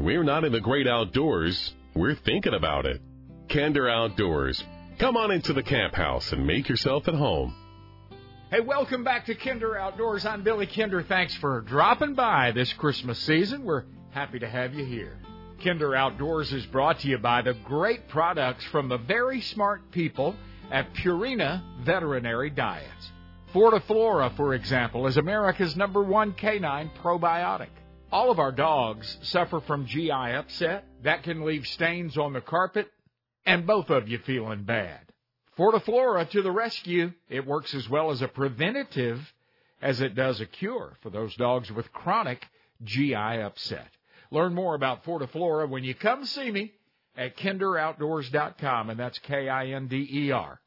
We're not in the great outdoors, we're thinking about it. Kinder Outdoors. Come on into the camp house and make yourself at home. Hey, welcome back to Kinder Outdoors. I'm Billy Kinder. Thanks for dropping by this Christmas season. We're happy to have you here. Kinder Outdoors is brought to you by the great products from the very smart people at Purina Veterinary Diets. Fortiflora, for example, is America's number one canine probiotic. All of our dogs suffer from GI upset. That can leave stains on the carpet and both of you feeling bad. Fortiflora to the rescue. It works as well as a preventative as it does a cure for those dogs with chronic GI upset. Learn more about Fortiflora when you come see me at kinderoutdoors.com, and that's K-I-N-D-E-R.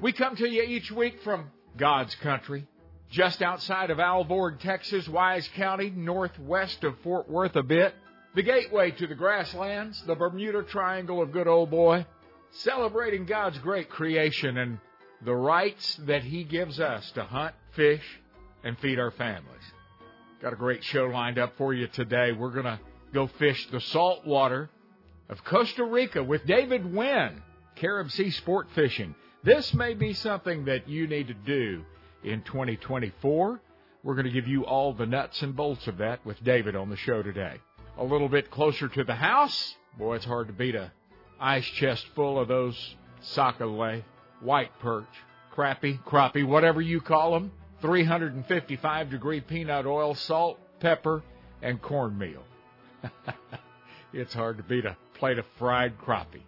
We come to you each week from God's country, just outside of Alvord, Texas, Wise County, northwest of Fort Worth a bit. The gateway to the grasslands, the Bermuda Triangle of good old boy, celebrating God's great creation and the rights that He gives us to hunt, fish, and feed our families. Got a great show lined up for you today. We're going to go fish the salt water of Costa Rica with David Wynne, Carib Sea Sport Fishing. This may be something that you need to do in 2024. We're going to give you all the nuts and bolts of that with David on the show today a little bit closer to the house, boy, it's hard to beat a ice chest full of those sac-a-lait, white perch, crappie, crappie, whatever you call them, 355 degree peanut oil, salt, pepper, and cornmeal. it's hard to beat a plate of fried crappie.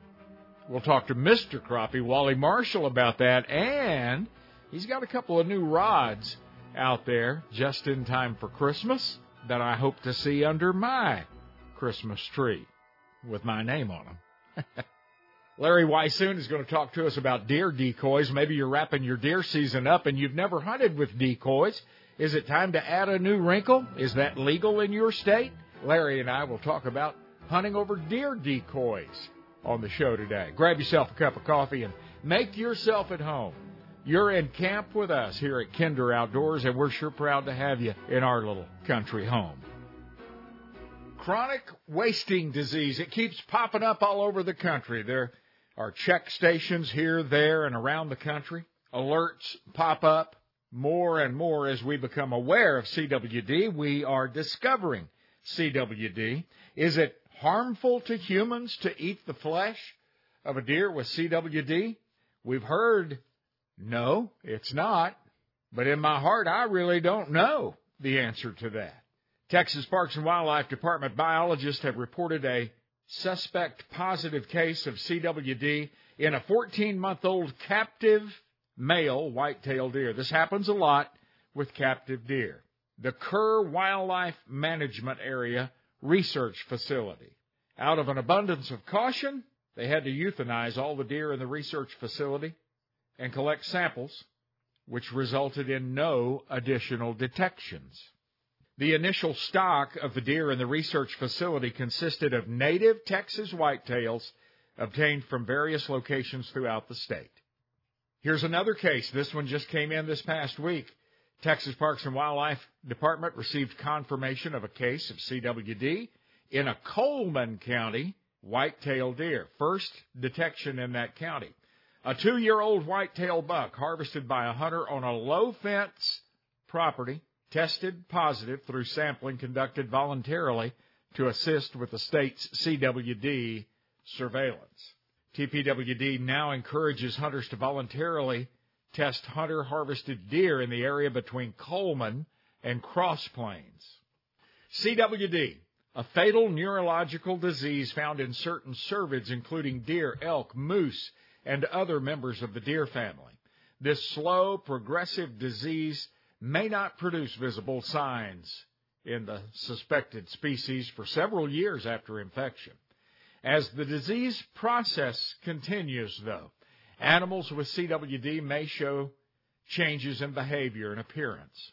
We'll talk to Mr. Crappie, Wally Marshall, about that, and he's got a couple of new rods out there just in time for Christmas that I hope to see under my Christmas tree with my name on them. Larry Weishuhn is going to talk to us about deer decoys. Maybe you're wrapping your deer season up and you've never hunted with decoys. Is it time to add a new wrinkle? Is that legal in your state? Larry and I will talk about hunting over deer decoys on the show today. Grab yourself a cup of coffee and make yourself at home. You're in camp with us here at Kinder Outdoors, and we're sure proud to have you in our little country home. Chronic wasting disease. It keeps popping up all over the country. There are check stations here, there, and around the country. Alerts pop up more and more as we become aware of CWD. We are discovering CWD. Is it harmful to humans to eat the flesh of a deer with CWD? We've heard no, it's not. But in my heart, I really don't know the answer to that. Texas Parks and Wildlife Department biologists have reported a suspect positive case of CWD in a 14 month old captive male white-tailed deer. This happens a lot with captive deer. The Kerr Wildlife Management Area Research Facility. Out of an abundance of caution, they had to euthanize all the deer in the research facility and collect samples, which resulted in no additional detections. The initial stock of the deer in the research facility consisted of native Texas whitetails obtained from various locations throughout the state. Here's another case. This one just came in this past week. Texas Parks and Wildlife Department received confirmation of a case of CWD in a Coleman County white-tailed deer. First detection in that county. A two-year-old white-tailed buck harvested by a hunter on a low fence property tested positive through sampling conducted voluntarily to assist with the state's CWD surveillance. TPWD now encourages hunters to voluntarily test hunter harvested deer in the area between Coleman and Cross Plains. CWD, a fatal neurological disease found in certain cervids, including deer, elk, moose, and other members of the deer family. This slow, progressive disease may not produce visible signs in the suspected species for several years after infection. As the disease process continues, though, animals with CWD may show changes in behavior and appearance,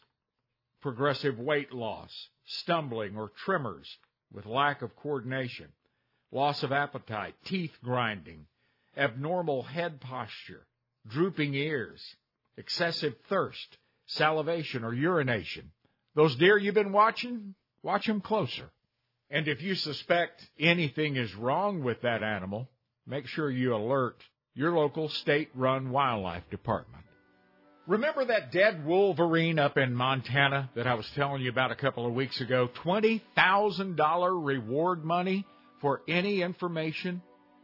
progressive weight loss, stumbling or tremors with lack of coordination, loss of appetite, teeth grinding, abnormal head posture, drooping ears, excessive thirst, salivation or urination. Those deer you've been watching, watch them closer. And if you suspect anything is wrong with that animal, make sure you alert your local state run wildlife department. Remember that dead wolverine up in Montana that I was telling you about a couple of weeks ago? $20,000 reward money for any information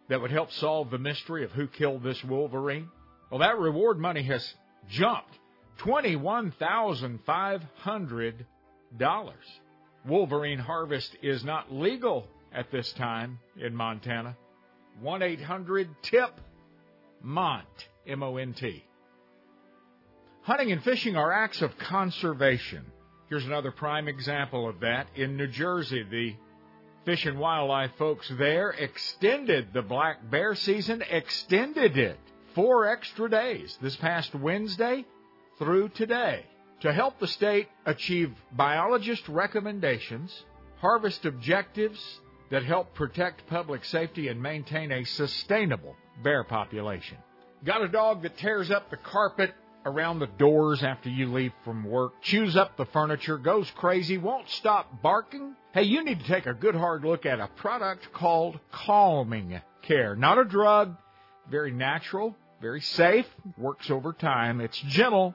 that would help solve the mystery of who killed this wolverine? Well, that reward money has jumped $21,500. Wolverine harvest is not legal at this time in Montana. 1 800 TIP MONT, M O N T. Hunting and fishing are acts of conservation. Here's another prime example of that. In New Jersey, the Fish and Wildlife folks there extended the black bear season, extended it four extra days this past Wednesday through today to help the state achieve biologist recommendations, harvest objectives that help protect public safety and maintain a sustainable bear population. Got a dog that tears up the carpet around the doors after you leave from work, chews up the furniture, goes crazy, won't stop barking? Hey, you need to take a good hard look at a product called Calming Care. Not a drug, very natural, very safe, works over time. It's gentle,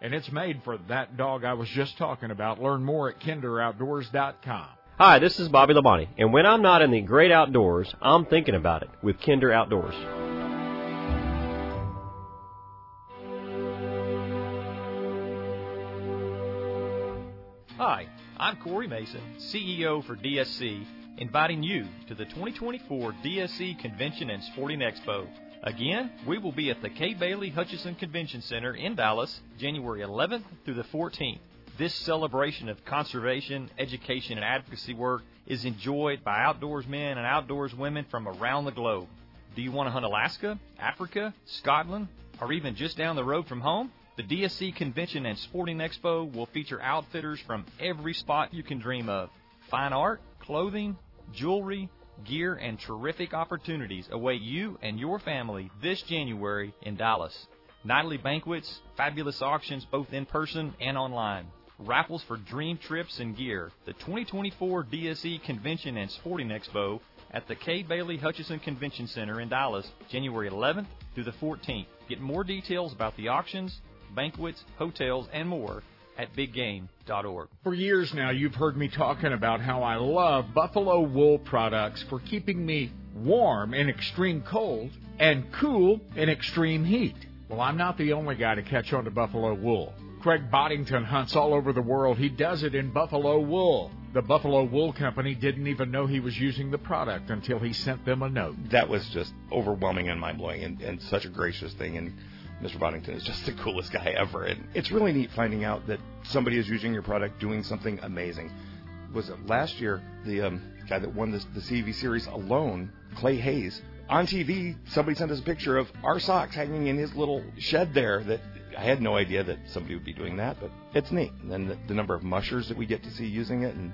and it's made for that dog I was just talking about. Learn more at kinderoutdoors.com. Hi, this is Bobby Labonte, and when I'm not in the great outdoors, I'm thinking about it with Kinder Outdoors. Corey Mason, CEO for DSC, inviting you to the 2024 DSC Convention and Sporting Expo. Again, we will be at the Kay Bailey Hutchison Convention Center in Dallas, January 11th through the 14th. This celebration of conservation, education, and advocacy work is enjoyed by outdoors men and outdoors women from around the globe. Do you want to hunt Alaska, Africa, Scotland, or even just down the road from home? The DSC Convention and Sporting Expo will feature outfitters from every spot you can dream of. Fine art, clothing, jewelry, gear, and terrific opportunities await you and your family this January in Dallas. Nightly banquets, fabulous auctions both in person and online. Raffles for dream trips and gear. The 2024 DSC Convention and Sporting Expo at the Kay Bailey Hutchison Convention Center in Dallas, January 11th through the 14th. Get more details about the auctions, banquets, hotels, and more at biggame.org. For years now, you've heard me talking about how I love buffalo wool products for keeping me warm in extreme cold and cool in extreme heat. Well, I'm not the only guy to catch on to buffalo wool. Craig Boddington hunts all over the world. He does it in buffalo wool. The Buffalo Wool Company didn't even know he was using the product until he sent them a note. That was just overwhelming and mind blowing and, and such a gracious thing. And Mr. Boddington is just the coolest guy ever. And it's really neat finding out that somebody is using your product doing something amazing. Was it last year the um, guy that won this, the CEV series alone, Clay Hayes, on TV, somebody sent us a picture of our socks hanging in his little shed there that I had no idea that somebody would be doing that, but it's neat. And then the, the number of mushers that we get to see using it and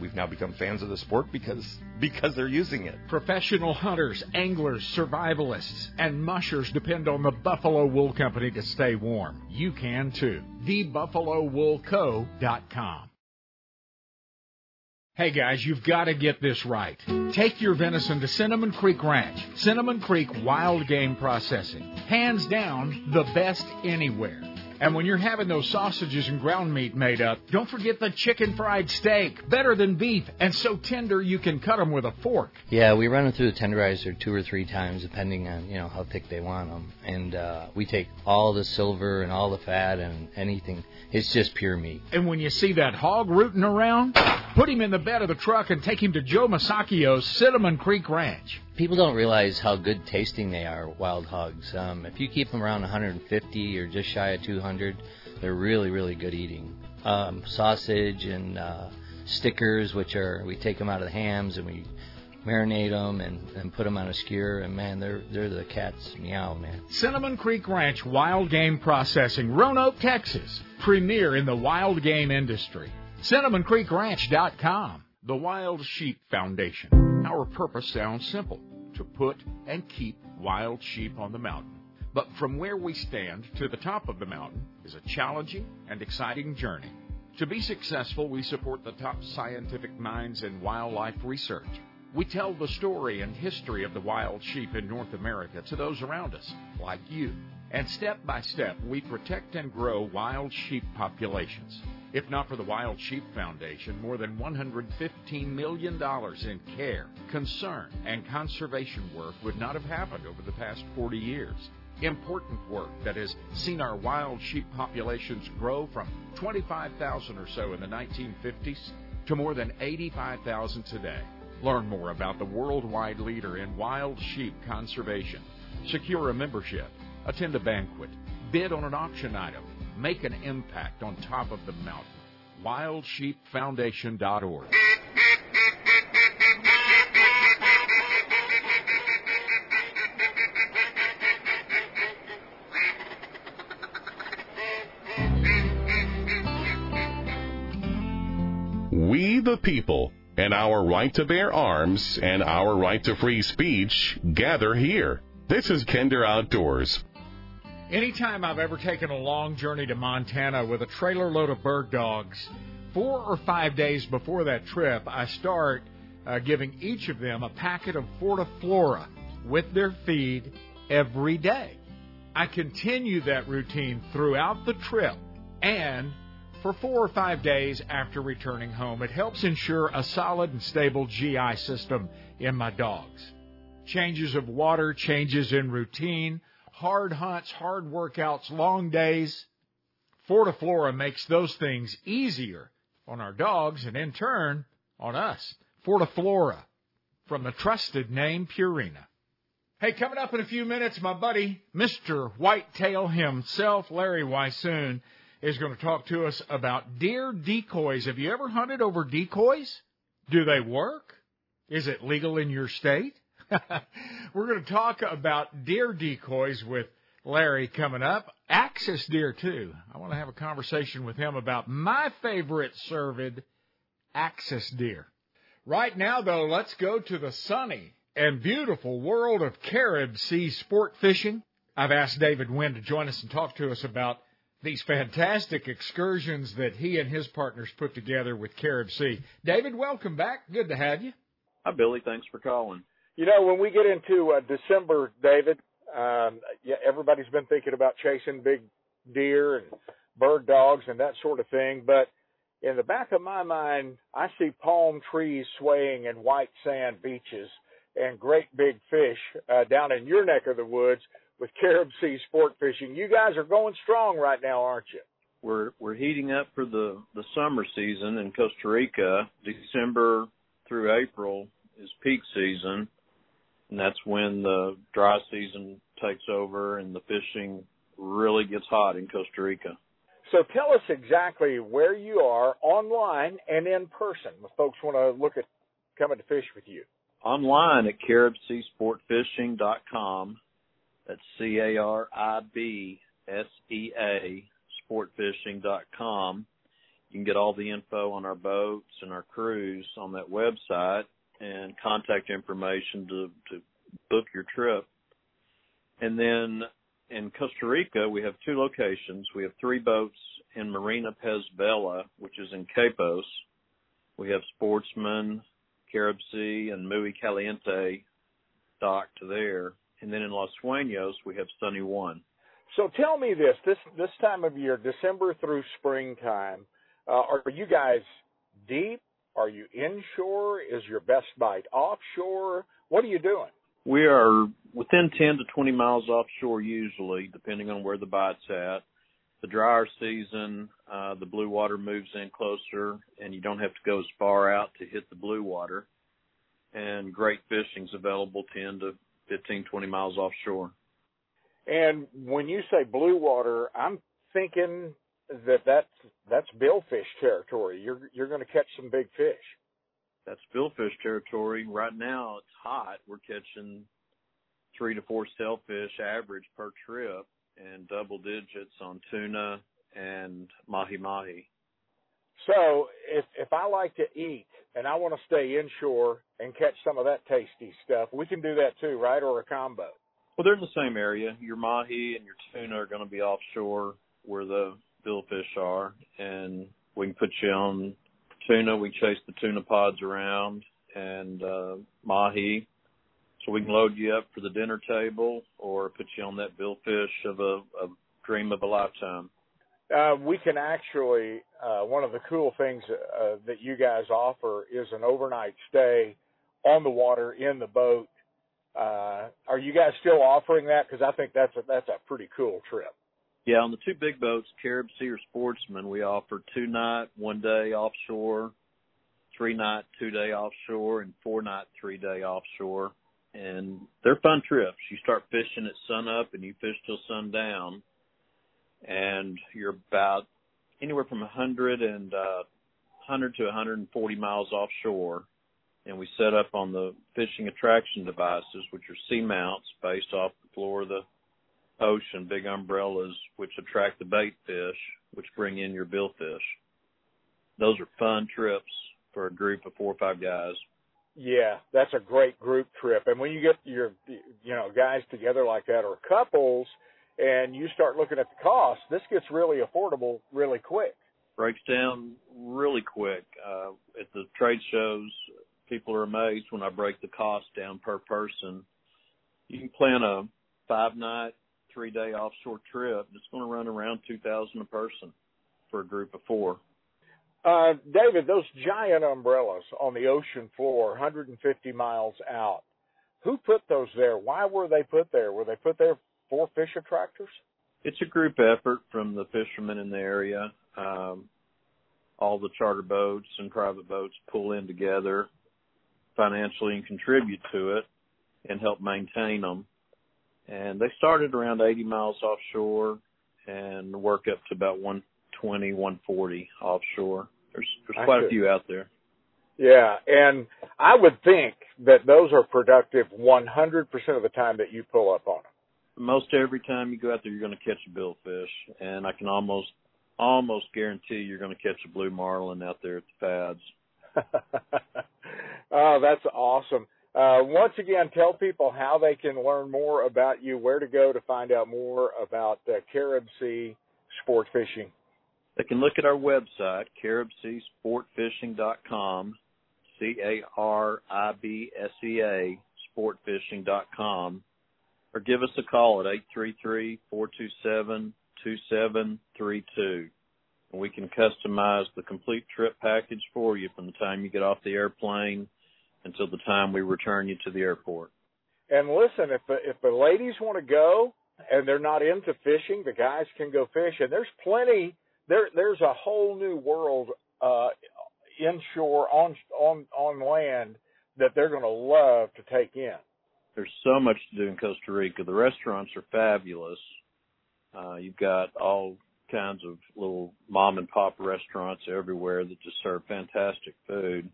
we've now become fans of the sport because because they're using it. Professional hunters, anglers, survivalists, and mushers depend on the Buffalo Wool Company to stay warm. You can too. TheBuffaloWoolCo.com. Hey guys, you've got to get this right. Take your venison to Cinnamon Creek Ranch. Cinnamon Creek Wild Game Processing. Hands down, the best anywhere. And when you're having those sausages and ground meat made up, don't forget the chicken fried steak. Better than beef, and so tender you can cut them with a fork. Yeah, we run them through the tenderizer two or three times, depending on you know how thick they want them. And uh, we take all the silver and all the fat and anything. It's just pure meat. And when you see that hog rooting around, put him in the bed of the truck and take him to Joe Masacchio's Cinnamon Creek Ranch. People don't realize how good tasting they are, wild hogs. Um, if you keep them around 150 or just shy of 200, they're really, really good eating. Um, sausage and uh, stickers, which are we take them out of the hams and we marinate them and, and put them on a skewer, and man, they're they're the cat's meow, man. Cinnamon Creek Ranch Wild Game Processing, Roanoke, Texas, premier in the wild game industry. CinnamonCreekRanch.com. The Wild Sheep Foundation. Our purpose sounds simple to put and keep wild sheep on the mountain. But from where we stand to the top of the mountain is a challenging and exciting journey. To be successful, we support the top scientific minds in wildlife research. We tell the story and history of the wild sheep in North America to those around us, like you. And step by step, we protect and grow wild sheep populations. If not for the Wild Sheep Foundation, more than $115 million in care, concern, and conservation work would not have happened over the past 40 years. Important work that has seen our wild sheep populations grow from 25,000 or so in the 1950s to more than 85,000 today. Learn more about the worldwide leader in wild sheep conservation. Secure a membership, attend a banquet, bid on an auction item, make an impact on top of the mountain. WildSheepFoundation.org. We the people and our right to bear arms and our right to free speech gather here. This is Kinder Outdoors. Anytime I've ever taken a long journey to Montana with a trailer load of bird dogs, four or five days before that trip, I start uh, giving each of them a packet of Fortiflora with their feed every day. I continue that routine throughout the trip and for four or five days after returning home. It helps ensure a solid and stable GI system in my dogs. Changes of water, changes in routine, hard hunts, hard workouts, long days. Fortiflora makes those things easier on our dogs and in turn on us. Fortiflora from the trusted name Purina. Hey, coming up in a few minutes, my buddy, Mr. Whitetail himself, Larry Weishuhn, is going to talk to us about deer decoys. Have you ever hunted over decoys? Do they work? Is it legal in your state? We're going to talk about deer decoys with Larry coming up. Axis deer too. I want to have a conversation with him about my favorite cervid, axis deer. Right now though, let's go to the sunny and beautiful world of Carib Sea sport fishing. I've asked David Wynne to join us and talk to us about these fantastic excursions that he and his partners put together with Carib Sea. David, welcome back. Good to have you. Hi, Billy. Thanks for calling. You know, when we get into uh, December, David, um, yeah, everybody's been thinking about chasing big deer and bird dogs and that sort of thing. But in the back of my mind, I see palm trees swaying and white sand beaches and great big fish uh, down in your neck of the woods with Carib Sea sport fishing. You guys are going strong right now, aren't you? We're we're heating up for the the summer season in Costa Rica. December through April is peak season, and that's when the dry season takes over and the fishing really gets hot in Costa Rica. So tell us exactly where you are online and in person if folks want to look at coming to fish with you. Online at caribseasportfishing.com. That's C A R I B S E A sportfishing.com. You can get all the info on our boats and our crews on that website and contact information to, to book your trip. And then in Costa Rica, we have two locations. We have three boats in Marina Pez which is in Quepos. We have Sportsman, Carib Sea, and Muy Caliente docked there. And then in Los Sueños, we have Sunny One. So tell me this: this this time of year, December through springtime, uh, are you guys deep? Are you inshore? Is your best bite offshore? What are you doing? We are within 10 to 20 miles offshore usually, depending on where the bite's at. The drier season, uh, the blue water moves in closer and you don't have to go as far out to hit the blue water. And great fishing's available 10 to 15, 20 miles offshore. And when you say blue water, I'm thinking that that's that's billfish territory. You're you're going to catch some big fish. That's billfish territory. Right now, it's hot. We're catching three to four sailfish average per trip, and double digits on tuna and mahi mahi. So if if I like to eat and I want to stay inshore and catch some of that tasty stuff, we can do that too, right? Or a combo. Well, they're in the same area. Your mahi and your tuna are going to be offshore where the billfish are, and we can put you on tuna. We chase the tuna pods around and uh, mahi, so we can load you up for the dinner table or put you on that billfish of a, a dream of a lifetime. Uh, we can actually, uh, one of the cool things uh, that you guys offer is an overnight stay on the water in the boat. Uh, are you guys still offering that? Because I think that's a, that's a pretty cool trip. Yeah, on the two big boats, Carib Sea or Sportsman, we offer two night, one day offshore, three night, two day offshore, and four night, three day offshore. And they're fun trips. You start fishing at sun up and you fish till sundown and you're about anywhere from 100 and uh, 100 to 140 miles offshore. And we set up on the fishing attraction devices, which are sea mounts based off the floor of the ocean, big umbrellas which attract the bait fish, which bring in your billfish. Those are fun trips for a group of four or five guys. Yeah, that's a great group trip. And when you get your you know guys together like that or couples, and you start looking at the cost, this gets really affordable really quick. Breaks down really quick. Uh, at the trade shows, people are amazed when I break the cost down per person. You can plan a five night, three day offshore trip. that's going to run around two thousand a person for a group of four. Uh, David, those giant umbrellas on the ocean floor, 150 miles out. Who put those there? Why were they put there? Were they put there for fish attractors? It's a group effort from the fishermen in the area. Um, all the charter boats and private boats pull in together financially and contribute to it and help maintain them. And they started around 80 miles offshore and work up to about 120, 140 offshore. There's, there's quite a few out there. Yeah, and I would think that those are productive 100% of the time that you pull up on them most every time you go out there, you're going to catch a billfish, and I can almost almost guarantee you're going to catch a blue marlin out there at the pads. oh, that's awesome. Uh, once again, tell people how they can learn more about you, where to go to find out more about uh, Carib Sea sport fishing. They can look at our website, caribseasportfishing.com, C-A-R-I-B-S-E-A, sportfishing.com or give us a call at 833-427-2732 and we can customize the complete trip package for you from the time you get off the airplane until the time we return you to the airport. And listen, if the if the ladies want to go and they're not into fishing, the guys can go fish and there's plenty there there's a whole new world uh inshore on on on land that they're going to love to take in there's so much to do in Costa Rica. The restaurants are fabulous. Uh, you've got all kinds of little mom and pop restaurants everywhere that just serve fantastic food.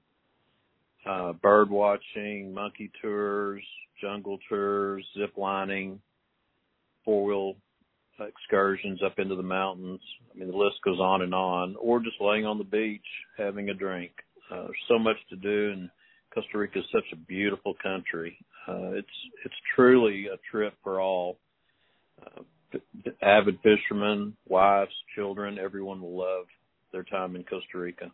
Uh, bird watching, monkey tours, jungle tours, zip lining, four wheel excursions up into the mountains. I mean, the list goes on and on. Or just laying on the beach having a drink. Uh, there's so much to do, and Costa Rica is such a beautiful country. Uh, it's it's truly a trip for all. Uh, avid fishermen, wives, children, everyone will love their time in Costa Rica.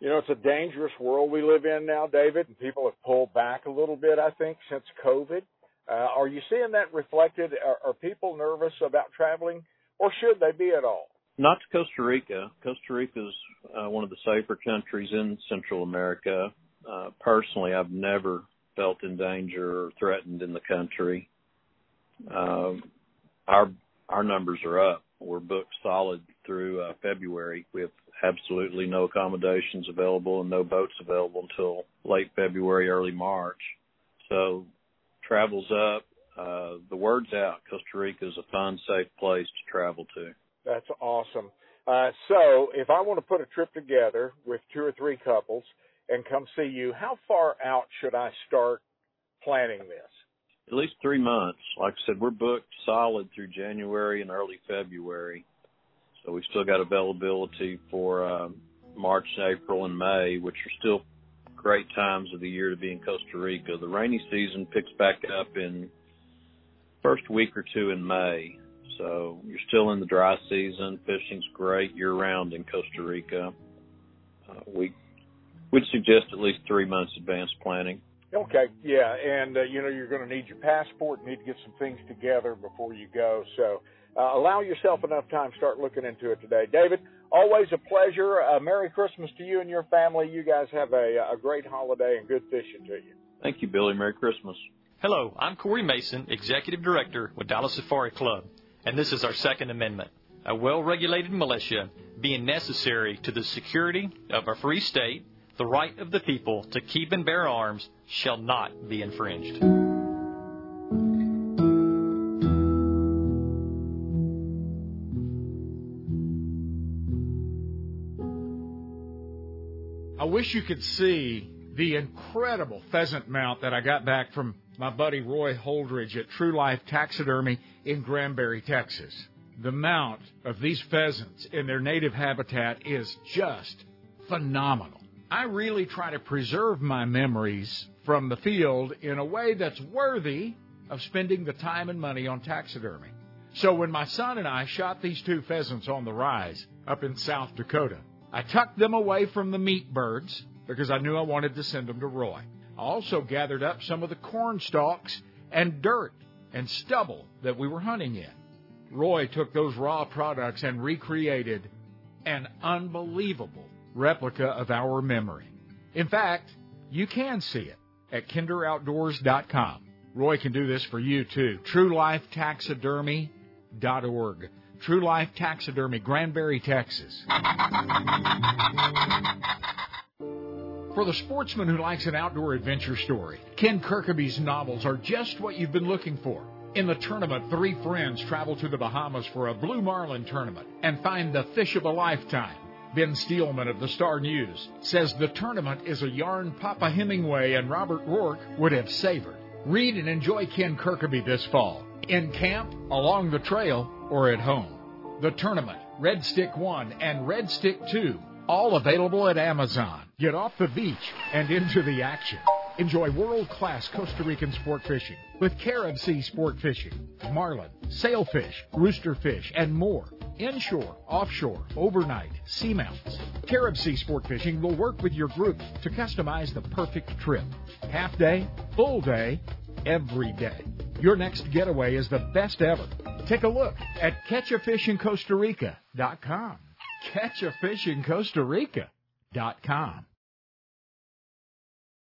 You know, it's a dangerous world we live in now, David, and people have pulled back a little bit, I think, since COVID. Uh, are you seeing that reflected? Are, are people nervous about traveling, or should they be at all? Not to Costa Rica. Costa Rica is uh, one of the safer countries in Central America. Uh, personally, I've never felt in danger or threatened in the country. Um, our our numbers are up. We're booked solid through uh, February. We have absolutely no accommodations available and no boats available until late February, early March. So travel's up. Uh, the word's out. Costa Rica is a fun, safe place to travel to. That's awesome. Uh, so if I want to put a trip together with two or three couples, and come see you, how far out should I start planning this? At least three months. Like I said, we're booked solid through January and early February. So we've still got availability for um, March, April, and May, which are still great times of the year to be in Costa Rica. The rainy season picks back up in first week or two in May. So you're still in the dry season. Fishing's great year round in Costa Rica we we'd suggest at least three months advance planning. Okay, yeah, and uh, you know you're going to need your passport, need to get some things together before you go. So uh, allow yourself enough time. Start looking into it today, David. Always a pleasure. Uh, Merry Christmas to you and your family. You guys have a, a great holiday and good fishing to you. Thank you, Billy. Merry Christmas. Hello, I'm Corey Mason, Executive Director with Dallas Safari Club, and this is our Second Amendment. A well regulated militia being necessary to the security of our free state the right of the people to keep and bear arms shall not be infringed. Wish you could see the incredible pheasant mount that I got back from my buddy Roy Holdridge at True Life Taxidermy in Granbury, Texas. The mount of these pheasants in their native habitat is just phenomenal. I really try to preserve my memories from the field in a way that's worthy of spending the time and money on taxidermy. So when my son and I shot these two pheasants on the rise up in South Dakota, I tucked them away from the meat birds because I knew I wanted to send them to Roy. I also gathered up some of the corn stalks and dirt and stubble that we were hunting in. Roy took those raw products and recreated an unbelievable replica of our memory. In fact, you can see it at kinderoutdoors.com. Roy can do this for you too. TrueLifeTaxidermy.org. True Life Taxidermy, Granbury, Texas. For the sportsman who likes an outdoor adventure story, Ken Kirkaby's novels are just what you've been looking for. In the tournament, three friends travel to the Bahamas for a blue marlin tournament and find the fish of a lifetime. Ben Steelman of the Star News says the tournament is a yarn Papa Hemingway and Robert Ruark would have savored. Read and enjoy Ken Kirkaby this fall, in camp, along the trail, or at home. The tournament, Red Stick 1 and Red Stick 2, all available at Amazon. Get off the beach and into the action. Enjoy world class Costa Rican sport fishing with Carib Sea Sport Fishing, marlin, sailfish, roosterfish, and more inshore, offshore, overnight, seamounts. Carib Sea Sport Fishing will work with your group to customize the perfect trip. Half day, full day, every day. Your next getaway is the best ever. Take a look at catchafishincostarica.com. Catchafishincostarica.com.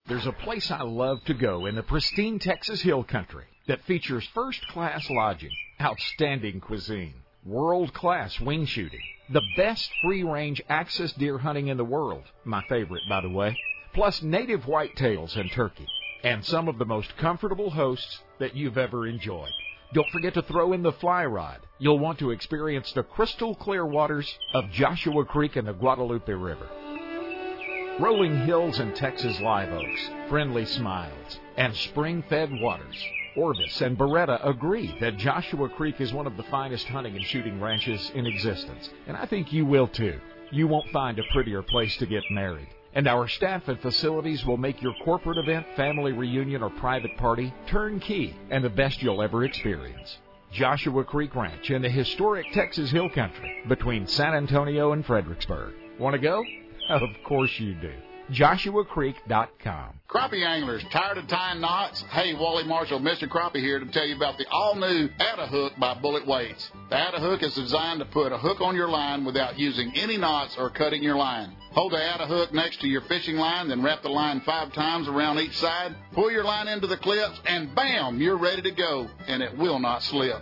There's a place I love to go in the pristine Texas Hill Country that features first class lodging, outstanding cuisine, world class wing shooting, the best free range axis deer hunting in the world, my favorite by the way, plus native whitetails and turkey, and some of the most comfortable hosts that you've ever enjoyed. Don't forget to throw in the fly rod. You'll want to experience the crystal clear waters of Joshua Creek and the Guadalupe River. Rolling hills and Texas live oaks, friendly smiles, and spring fed waters. Orvis and Beretta agree that Joshua Creek is one of the finest hunting and shooting ranches in existence, and I think you will too. You won't find a prettier place to get married. And our staff and facilities will make your corporate event, family reunion, or private party turnkey and the best you'll ever experience. Joshua Creek Ranch in the historic Texas Hill Country between San Antonio and Fredericksburg. Want to go? Of course you do. JoshuaCreek.com. Crappie anglers, tired of tying knots? Hey, Wally Marshall, Mr. Crappie here to tell you about the all-new Atta Hook by Bullet Weights. The Atta Hook is designed to put a hook on your line without using any knots or cutting your line. Hold the Atta Hook next to your fishing line, then wrap the line five times around each side. Pull your line into the clips, and bam, you're ready to go, and it will not slip.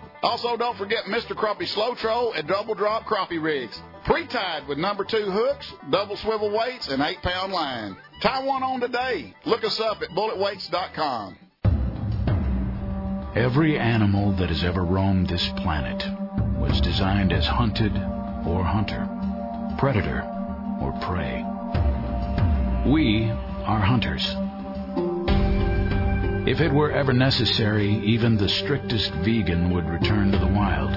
Also, don't forget Mr. Crappie Slow Troll and Double Drop Crappie Rigs. Pre-tied with number two hooks, double swivel weights, and eight pound line. Tie one on today. Look us up at bulletweights.com. Every animal that has ever roamed this planet was designed as hunted or hunter, predator or prey. We are hunters. If it were ever necessary, even the strictest vegan would return to the wild,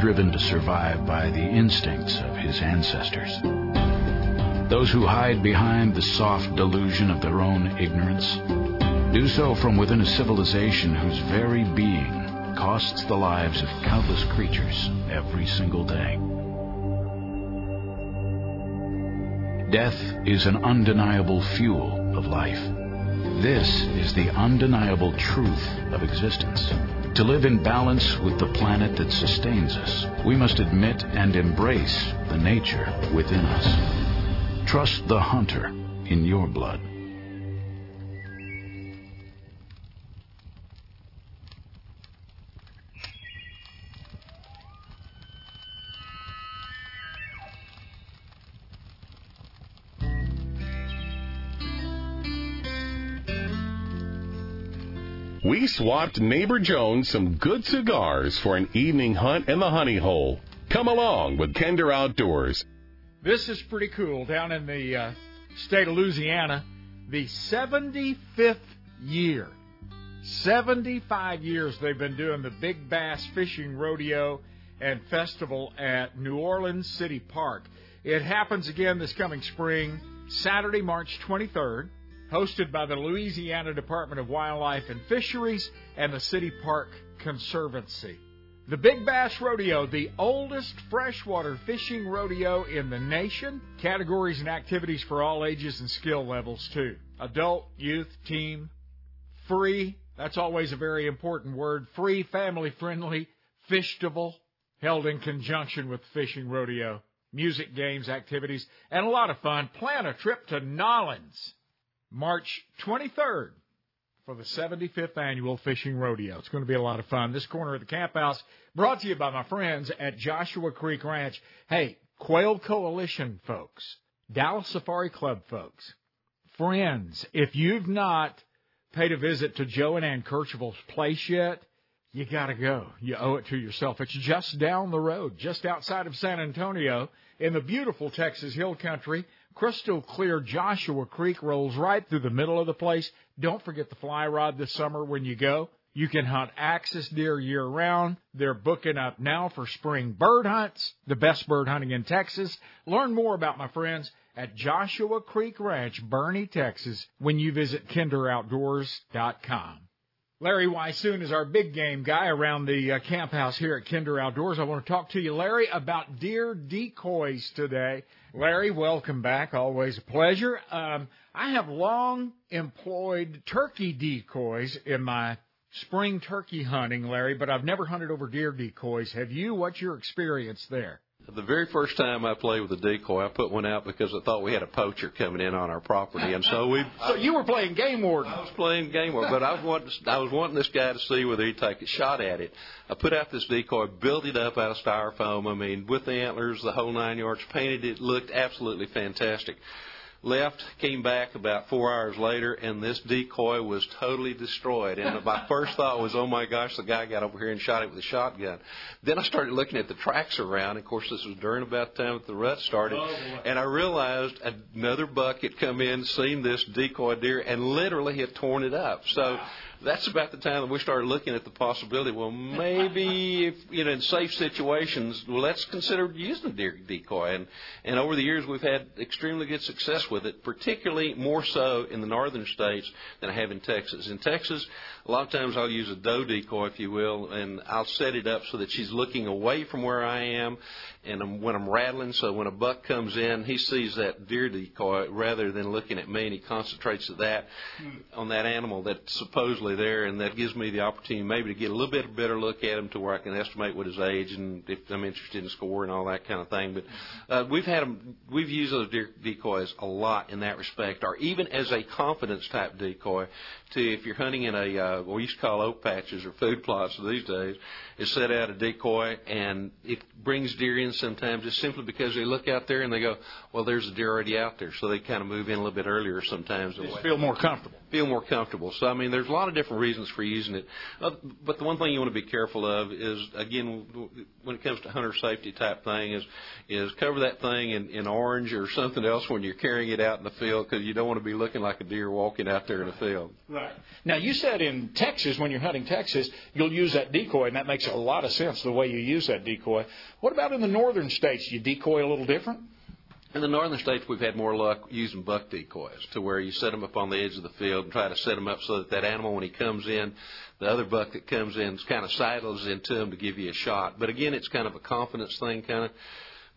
driven to survive by the instincts of his ancestors. Those who hide behind the soft delusion of their own ignorance do so from within a civilization whose very being costs the lives of countless creatures every single day. Death is an undeniable fuel of life. This is the undeniable truth of existence. To live in balance with the planet that sustains us, we must admit and embrace the nature within us. Trust the hunter in your blood. We swapped neighbor Jones some good cigars for an evening hunt in the honey hole. Come along with Kinder Outdoors. This is pretty cool. Down in the uh, state of Louisiana, the 75th year. 75 years they've been doing the Big Bass Fishing Rodeo and Festival at New Orleans City Park. It happens again this coming spring, Saturday, March 23rd hosted by the Louisiana Department of Wildlife and Fisheries and the City Park Conservancy. The Big Bass Rodeo, the oldest freshwater fishing rodeo in the nation. Categories and activities for all ages and skill levels, too. Adult, youth, team. Free, that's always a very important word. Free, family friendly, festival, held in conjunction with fishing rodeo. Music, games, activities, and a lot of fun. Plan a trip to Nollins March 23rd for the 75th annual fishing rodeo. It's going to be a lot of fun. This corner of the camp house brought to you by my friends at Joshua Creek Ranch. Hey, Quail Coalition folks, Dallas Safari Club folks, friends, if you've not paid a visit to Joe and Ann Kercheval's place yet, you gotta go. You owe it to yourself. It's just down the road, just outside of San Antonio in the beautiful Texas Hill Country crystal clear Joshua Creek rolls right through the middle of the place. Don't forget the fly rod this summer when you go. You can hunt axis deer year round. They're booking up now for spring bird hunts, the best bird hunting in Texas. Learn more about my friends at Joshua Creek Ranch, Boerne, Texas, when you visit kinderoutdoors.com. Larry Weishuhn is our big game guy around the uh, camp house here at Kinder Outdoors. I want to talk to you, Larry, about deer decoys today. Larry, welcome back. Always a pleasure. Um, I have long employed turkey decoys in my spring turkey hunting, Larry, but I've never hunted over deer decoys. Have you? What's your experience there? The very first time I played with a decoy, I put one out because I thought we had a poacher coming in on our property, and so we. So you were playing game warden. I was playing game warden, but I was wanting I was wanting this guy to see whether he'd take a shot at it. I put out this decoy, built it up out of styrofoam. I mean, with the antlers, the whole nine yards, painted it, looked absolutely fantastic left, came back about four hours later, and this decoy was totally destroyed. And my first thought was, oh my gosh, the guy got over here and shot it with a shotgun. Then I started looking at the tracks around. Of course, this was during about the time that the rut started. Oh, and I realized another buck had come in, seen this decoy deer, and literally had torn it up. So. Wow that's about the time that we started looking at the possibility. Well, maybe if you know in safe situations, well, let's consider using a deer decoy. And and over the years, we've had extremely good success with it, particularly more so in the northern states than I have in Texas. In Texas, a lot of times I'll use a doe decoy, if you will, and I'll set it up so that she's looking away from where I am, and when I'm rattling, so when a buck comes in, he sees that deer decoy rather than looking at me, and he concentrates at that on that animal that's supposedly there, and that gives me the opportunity maybe to get a little bit of better look at him to where I can estimate what his age and if I'm interested in score and all that kind of thing. But uh, we've had them, we've used those deer decoys a lot in that respect, or even as a confidence type decoy. To if you're hunting in a uh, we used to call oak patches or food plots these days, is set out a decoy and it brings deer in sometimes just simply because they look out there and they go, well, there's a deer already out there, so they kind of move in a little bit earlier sometimes. Just feel more comfortable. feel more comfortable. So I mean, there's a lot of different reasons for using it. Uh, but the one thing you want to be careful of is again when it comes to hunter safety type thing is is cover that thing in, in orange or something else when you're carrying it out in the field because you don't want to be looking like a deer walking out there in the field. Right. Now you said in Texas when you're hunting Texas you'll use that decoy and that makes a lot of sense the way you use that decoy. What about in the northern states? You decoy a little different? In the northern states, we've had more luck using buck decoys, to where you set them up on the edge of the field and try to set them up so that that animal, when he comes in, the other buck that comes in kind of sidles into him to give you a shot. But again, it's kind of a confidence thing, kind of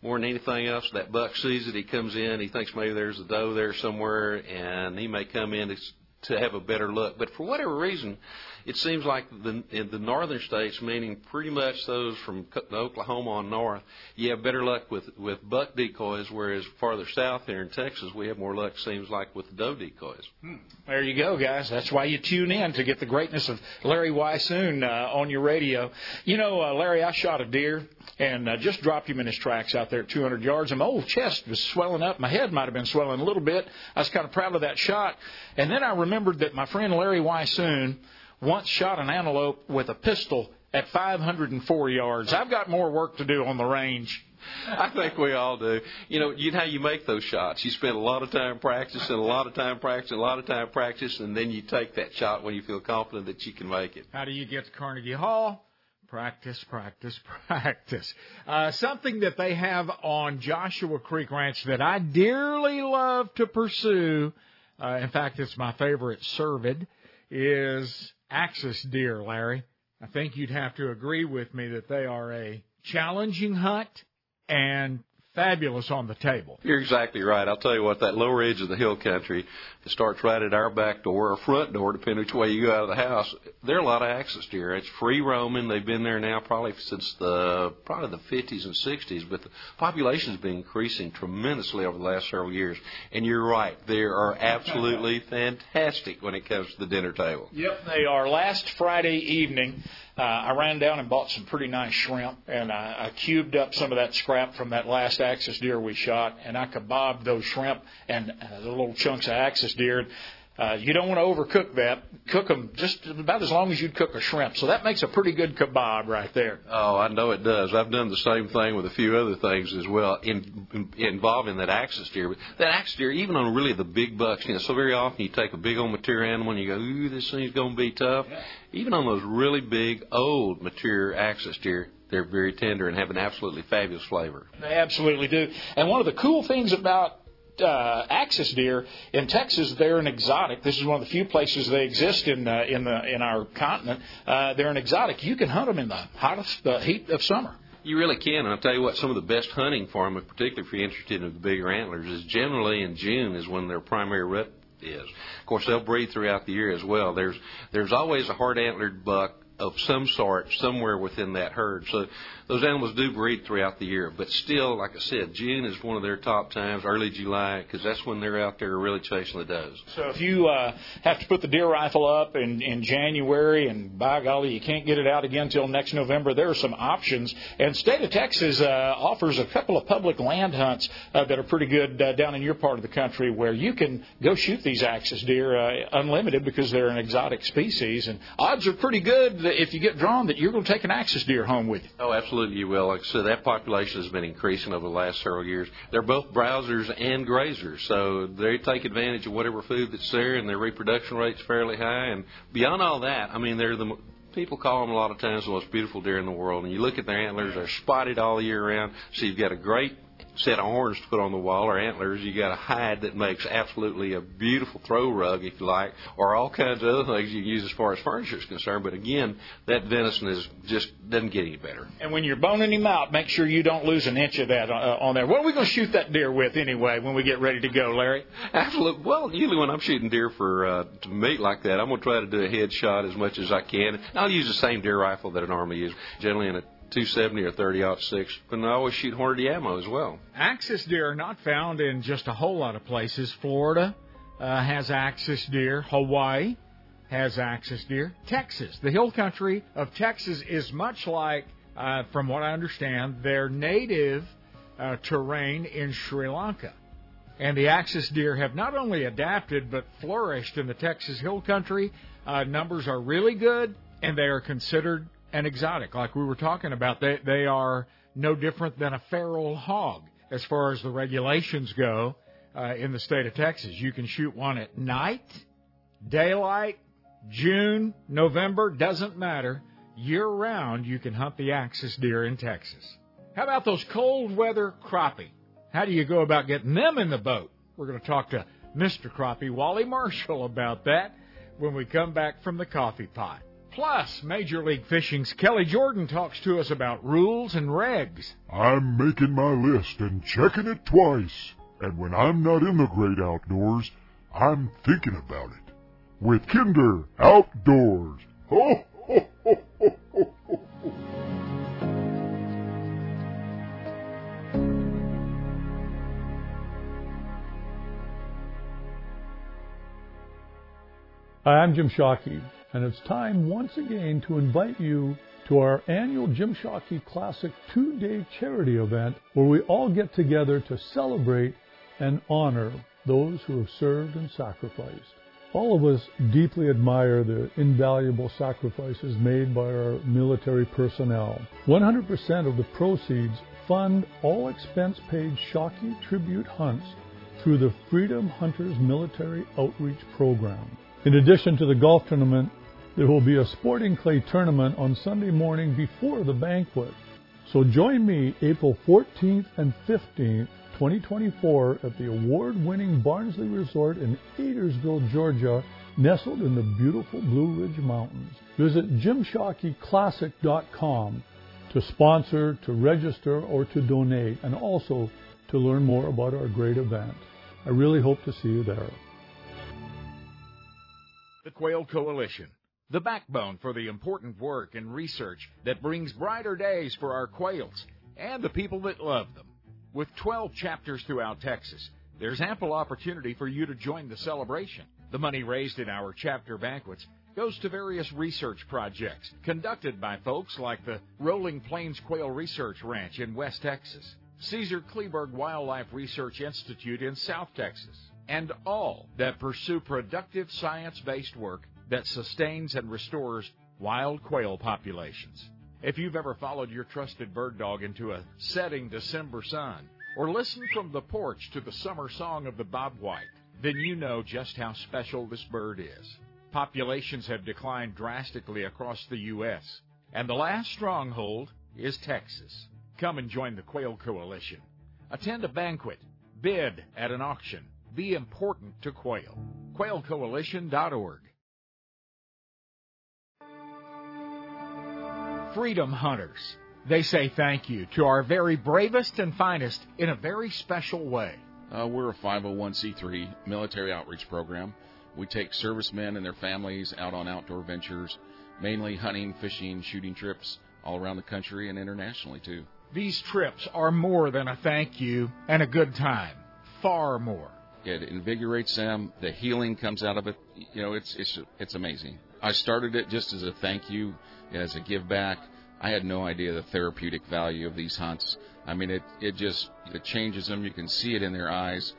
more than anything else. That buck sees it, he comes in, he thinks maybe there's a doe there somewhere, and he may come in to, to have a better look. But for whatever reason, it seems like the, in the northern states, meaning pretty much those from Oklahoma on north, you have better luck with with buck decoys, whereas farther south here in Texas, we have more luck. Seems like with the doe decoys. Hmm. There you go, guys. That's why you tune in to get the greatness of Larry Weishuhn uh, on your radio. You know, uh, Larry, I shot a deer and uh, just dropped him in his tracks out there at 200 yards, and my old chest was swelling up. My head might have been swelling a little bit. I was kind of proud of that shot, and then I remembered that my friend Larry Weishuhn once shot an antelope with a pistol at 504 yards. I've got more work to do on the range. I think we all do. You know, you know how you make those shots. You spend a lot of time practicing, a lot of time practicing, a lot of time practicing, and then you take that shot when you feel confident that you can make it. How do you get to Carnegie Hall? Practice, practice, practice. Uh, something that they have on Joshua Creek Ranch that I dearly love to pursue. Uh, in fact, it's my favorite cervid. Is axis deer, Larry. I think you'd have to agree with me that they are a challenging hunt and fabulous on the table. You're exactly right. I'll tell you what, that lower edge of the hill country that starts right at our back door or front door, depending which way you go out of the house, there are a lot of axis deer. It's free roaming. They've been there now probably since the probably the 50s and 60s, but the population's been increasing tremendously over the last several years. And you're right, they are absolutely fantastic when it comes to the dinner table. Yep, they are. Last Friday evening, uh, I ran down and bought some pretty nice shrimp, and I, I cubed up some of that scrap from that last axis deer we shot, and I kebabbed those shrimp and uh, the little chunks of axis deer. Uh, you don't want to overcook that. Cook them just about as long as you'd cook a shrimp. So that makes a pretty good kebab right there. Oh, I know it does. I've done the same thing with a few other things as well in, in, involving that axis deer. But that axis deer, even on really the big bucks, you know, so very often you take a big old mature animal and you go, ooh, this thing's going to be tough. Yeah. Even on those really big, old, mature axis deer, they're very tender and have an absolutely fabulous flavor. They absolutely do. And one of the cool things about uh, axis deer in Texas, they're an exotic. This is one of the few places they exist in uh, in the in our continent. Uh, they're an exotic. You can hunt them in the hottest uh, heat of summer. You really can. And I'll tell you what, some of the best hunting for them, particularly if you're interested in the bigger antlers, is generally in June is when their primary rut is. Of course, they'll breed throughout the year as well. There's there's always a hard antlered buck of some sort somewhere within that herd. So those animals do breed throughout the year, but still, like I said, June is one of their top times, early July, because that's when they're out there really chasing the does. So if you uh, have to put the deer rifle up in, in January, and by golly, you can't get it out again until next November, there are some options. And state of Texas uh, offers a couple of public land hunts uh, that are pretty good uh, down in your part of the country, where you can go shoot these axis deer uh, unlimited because they're an exotic species, and odds are pretty good that if you get drawn that you're going to take an axis deer home with you. Oh, absolutely absolutely you will. Said, that population has been increasing over the last several years. They're both browsers and grazers, so they take advantage of whatever food that's there, and their reproduction rate's fairly high. And beyond all that, I mean, they're the people call them a lot of times the most beautiful deer in the world. And you look at their antlers; they're spotted all year round. So you've got a great set of horns to put on the wall or antlers. You got a hide that makes absolutely a beautiful throw rug, if you like, or all kinds of other things you can use as far as furniture is concerned. But again, that venison is just doesn't get any better. And when you're boning him out, make sure you don't lose an inch of that uh, on there. What are we going to shoot that deer with anyway when we get ready to go, Larry? Absolutely. Well, usually when I'm shooting deer for uh, to meat like that, I'm going to try to do a head shot as much as I can. I'll use the same deer rifle that I normally use, generally in a 270 or 30 aught six, but I always shoot Hornady ammo as well. Axis deer are not found in just a whole lot of places. Florida uh, has axis deer. Hawaii has axis deer. Texas, the hill country of Texas, is much like, uh, from what I understand, their native uh, terrain in Sri Lanka. And the axis deer have not only adapted but flourished in the Texas Hill Country. Uh, numbers are really good, and they are considered an exotic, like we were talking about. They they are no different than a feral hog as far as the regulations go uh, in the state of Texas. You can shoot one at night, daylight, June, November, doesn't matter. Year round, you can hunt the axis deer in Texas. How about those cold weather crappie? How do you go about getting them in the boat? We're going to talk to Mr. Crappie, Wally Marshall, about that when we come back from the coffee pot. Plus, Major League Fishing's Kelly Jordan talks to us about rules and regs. I'm making my list and checking it twice. And when I'm not in the great outdoors, I'm thinking about it. With Kinder Outdoors. Ho, ho, ho, ho, ho, ho. Hi, I'm Jim Shockey, and it's time once again to invite you to our annual Jim Shockey Classic two day charity event where we all get together to celebrate and honor those who have served and sacrificed. All of us deeply admire the invaluable sacrifices made by our military personnel. 100% of the proceeds fund all expense paid Shockey tribute hunts through the Freedom Hunters Military Outreach Program. In addition to the golf tournament, there will be a sporting clay tournament on Sunday morning before the banquet. So join me April 14th and 15th, 2024 at the award-winning Barnsley Resort in Adairsville, Georgia, nestled in the beautiful Blue Ridge Mountains. Visit jimshockeyclassic.com to sponsor, to register, or to donate, and also to learn more about our great event. I really hope to see you there. The Quail Coalition, the backbone for the important work and research that brings brighter days for our quails and the people that love them. With 12 chapters throughout Texas, there's ample opportunity for you to join the celebration. The money raised in our chapter banquets goes to various research projects conducted by folks like the Rolling Plains Quail Research Ranch in West Texas, Caesar Kleberg Wildlife Research Institute in South Texas, and all that pursue productive science based work that sustains and restores wild quail populations. If you've ever followed your trusted bird dog into a setting December sun, or listened from the porch to the summer song of the bobwhite, then you know just how special this bird is. Populations have declined drastically across the U.S., and the last stronghold is Texas. Come and join the Quail Coalition. Attend a banquet, bid at an auction, be important to quail. QuailCoalition.org. Freedom Hunters. They say thank you to our very bravest and finest in a very special way. Uh, we're a 501c3 military outreach program. We take servicemen and their families out on outdoor ventures, mainly hunting, fishing, shooting trips all around the country and internationally too. These trips are more than a thank you and a good time. Far more. It invigorates them. The healing comes out of it. You know, it's it's it's amazing. I started it just as a thank you, as a give back. I had no idea the therapeutic value of these hunts. I mean, it it just it changes them. You can see it in their eyes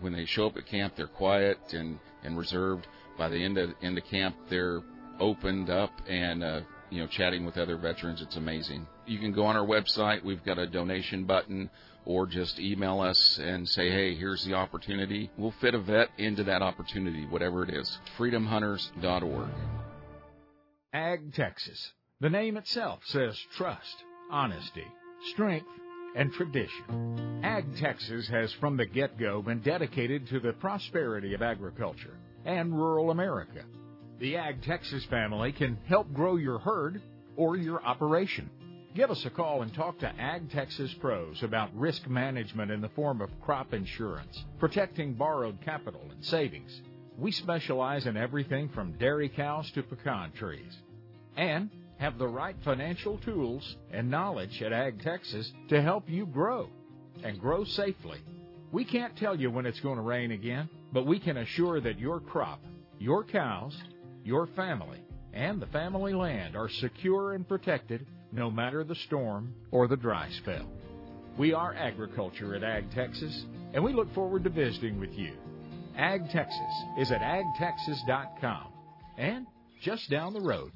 when they show up at camp. They're quiet and and reserved. By the end of end of camp, they're opened up and uh, you know chatting with other veterans. It's amazing. You can go on our website. We've got a donation button or just email us and say, hey, here's the opportunity. We'll fit a vet into that opportunity, whatever it is. FreedomHunters.org. Ag Texas. The name itself says trust, honesty, strength, and tradition. Ag Texas has from the get go been dedicated to the prosperity of agriculture and rural America. The Ag Texas family can help grow your herd or your operation. Give us a call and talk to Ag Texas pros about risk management in the form of crop insurance, protecting borrowed capital and savings. We specialize in everything from dairy cows to pecan trees. And have the right financial tools and knowledge at Ag Texas to help you grow and grow safely. We can't tell you when it's going to rain again, but we can assure that your crop, your cows, your family, and the family land are secure and protected no matter the storm or the dry spell. We are agriculture at Ag Texas, and we look forward to visiting with you. Ag Texas is at agtexas.com and just down the road.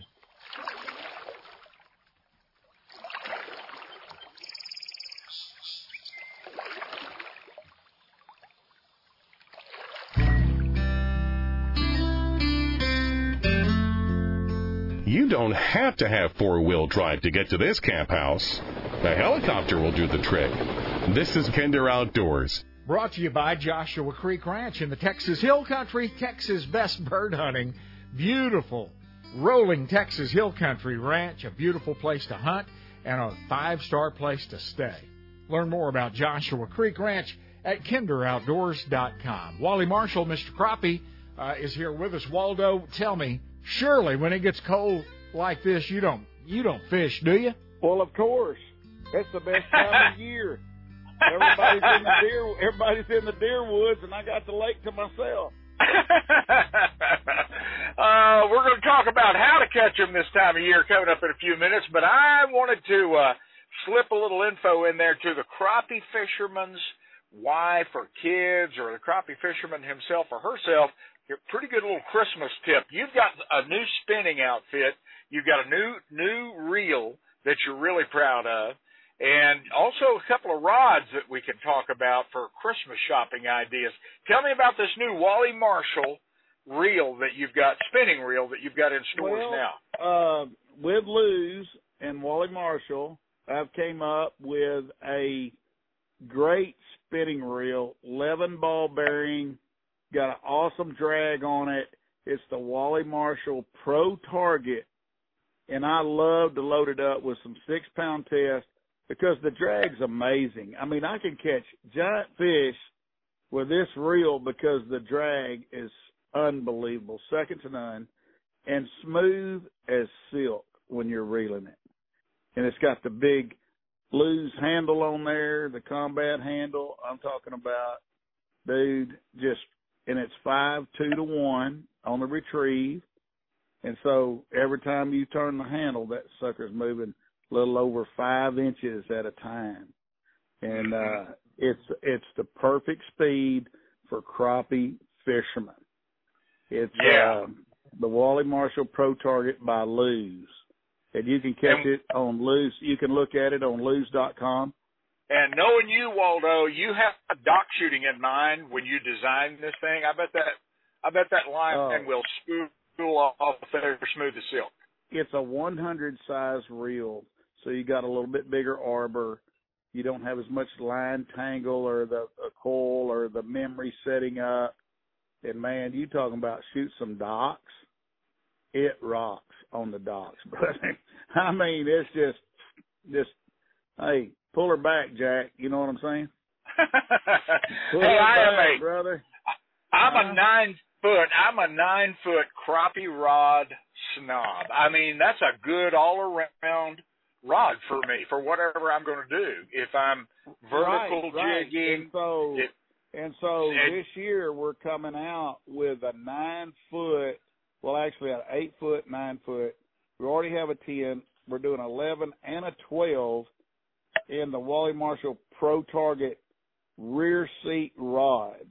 You don't have to have four wheel drive to get to this camp house. A helicopter will do the trick. This is Kinder Outdoors. Brought to you by Joshua Creek Ranch in the Texas Hill Country, Texas best bird hunting. Beautiful, rolling Texas Hill Country Ranch, a beautiful place to hunt and a five star place to stay. Learn more about Joshua Creek Ranch at kinderoutdoors.com. Wally Marshall, Mr. Crappie, uh, is here with us. Waldo, tell me, surely when it gets cold like this, you don't you don't fish, do you? Well, of course. It's the best time of year. Everybody's in the deer. Everybody's in the deer woods, and I got the lake to myself. uh, we're going to talk about how to catch them this time of year coming up in a few minutes, but I wanted to uh, slip a little info in there to the crappie fisherman's wife or kids or the crappie fisherman himself or herself. Pretty good little Christmas tip. You've got a new spinning outfit. You've got a new new reel that you're really proud of and also a couple of rods that we can talk about for Christmas shopping ideas. Tell me about this new Wally Marshall reel that you've got, spinning reel that you've got in stores well, now. Uh, with Lew's and Wally Marshall, I've came up with a great spinning reel, 11 ball bearing, got an awesome drag on it. It's the Wally Marshall Pro Target, and I love to load it up with some six pound test because the drag's amazing. I mean, I can catch giant fish with this reel because the drag is unbelievable, second to none, and smooth as silk when you're reeling it. And it's got the big Lew's handle on there, the combat handle. I'm talking about, dude, just, and it's five, two to one on the retrieve. And so every time you turn the handle, that sucker's moving little over five inches at a time, and uh, it's it's the perfect speed for crappie fishermen. It's yeah. uh, the Wally Marshall Pro Target by Lew's, and you can catch and, it on Lew's. You can look at it on Lew's.com. And knowing you, Waldo, you have dock shooting in mind when you design this thing. I bet that I bet that line oh. will spool off there smooth as silk. It's a 100 size reel so you got a little bit bigger arbor. You don't have as much line tangle or the, coil or the memory setting up. And man, you talking about shoot some docks? It rocks on the docks, brother. I mean, it's just, just, hey, pull her back, Jack. You know what I'm saying? hey, I am a brother. I'm a uh-huh. nine foot. I'm a nine foot crappie rod snob. I mean, that's a good all around rod for me for whatever I'm going to do. If I'm vertical right, jigging, and so it, and so and, this year we're coming out with a nine foot, well actually an eight foot, nine foot. We already have a ten. We're doing eleven and a twelve in the Wally Marshall Pro Target rear seat rods.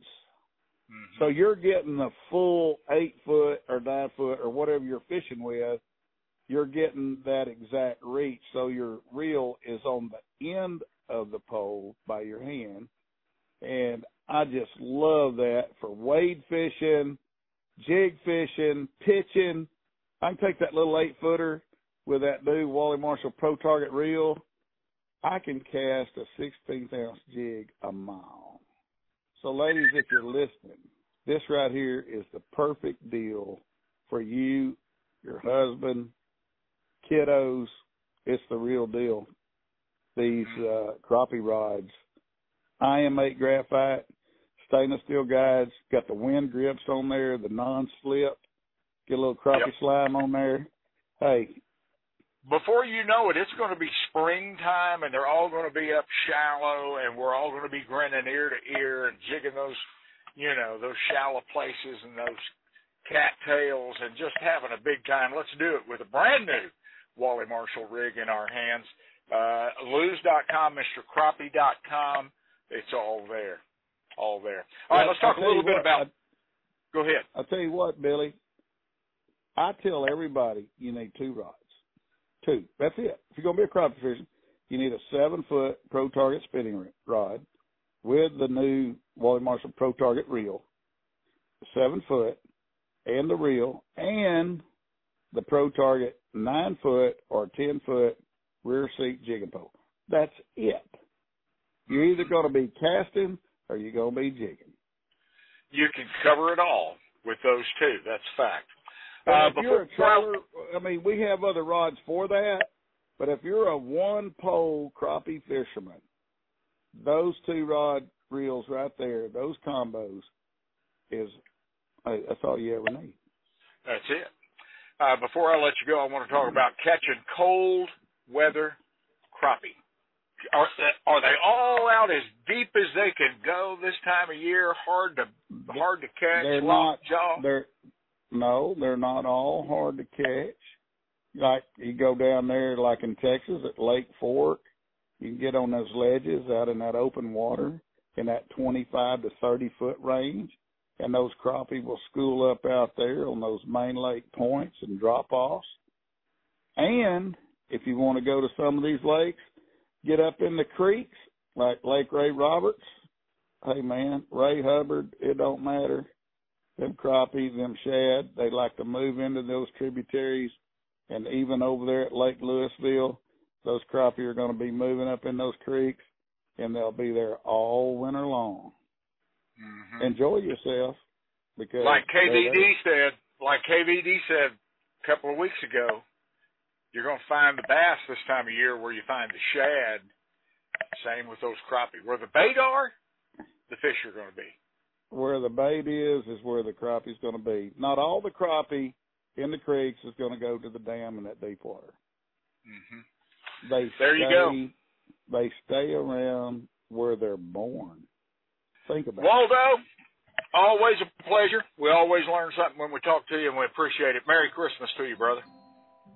Mm-hmm. So you're getting the full eight foot or nine foot or whatever you're fishing with you're getting that exact reach. So your reel is on the end of the pole by your hand. And I just love that for wade fishing, jig fishing, pitching. I can take that little eight footer with that new Wally Marshall Pro Target reel. I can cast a 16 ounce jig a mile. So ladies, if you're listening, this right here is the perfect deal for you, your husband, kiddos, it's the real deal. These uh, crappie rods, IM8 graphite, stainless steel guides, got the Winn grips on there, the non-slip, get a little crappie yep. slime on there. Hey, before you know it, it's going to be springtime, and they're all going to be up shallow, and we're all going to be grinning ear to ear and jigging those, you know, those shallow places and those cattails, and just having a big time. Let's do it with a brand new Wally Marshall rig in our hands. Uh, Lew's.com, MrCrappie.com. It's all there. all there. All right, let's talk a little bit what, about. I- Go ahead. I'll tell you what, Billy. I tell everybody you need two rods. Two. That's it. If you're going to be a crappie fisher, you need a seven foot Pro Target spinning rod with the new Wally Marshall Pro Target reel, seven foot, and the reel, and the Pro Target nine foot or ten foot rear seat jigging pole. That's it. You're either going to be casting or you're going to be jigging. You can cover it all with those two. That's fact. Uh, if you're a before- trailer, I mean, we have other rods for that, but if you're a one pole crappie fisherman, those two rod reels right there, those combos, is that's all you ever need. That's it. Uh, before I let you go, I want to talk about catching cold weather crappie. Are, are they all out as deep as they can go this time of year? Hard to hard to catch. They're not. lockjaw? They're no, they're not all hard to catch. Like you go down there, like in Texas at Lake Fork, you can get on those ledges out in that open water in that 25 to 30 foot range, and those crappie will school up out there on those main lake points and drop offs. And if you want to go to some of these lakes, get up in the creeks like Lake Ray Roberts. Hey man, Ray Hubbard, it don't matter them crappie, them shad, they like to move into those tributaries. And even over there at Lake Lewisville, those crappie are going to be moving up in those creeks, and they'll be there all winter long. Enjoy yourself because Mm-hmm. like KVD said, like KVD said a couple of weeks ago, you're going to find the bass this time of year where you find the shad. Same with those crappie. Where the bait are, the fish are going to be. where the bait is is where the crappie's going to be. Not all the crappie in the creeks is going to go to the dam in that deep water. hmm They There you go. They stay around where they're born. Think about it. Waldo, always a pleasure. We always learn something when we talk to you, and we appreciate it. Merry Christmas to you, brother.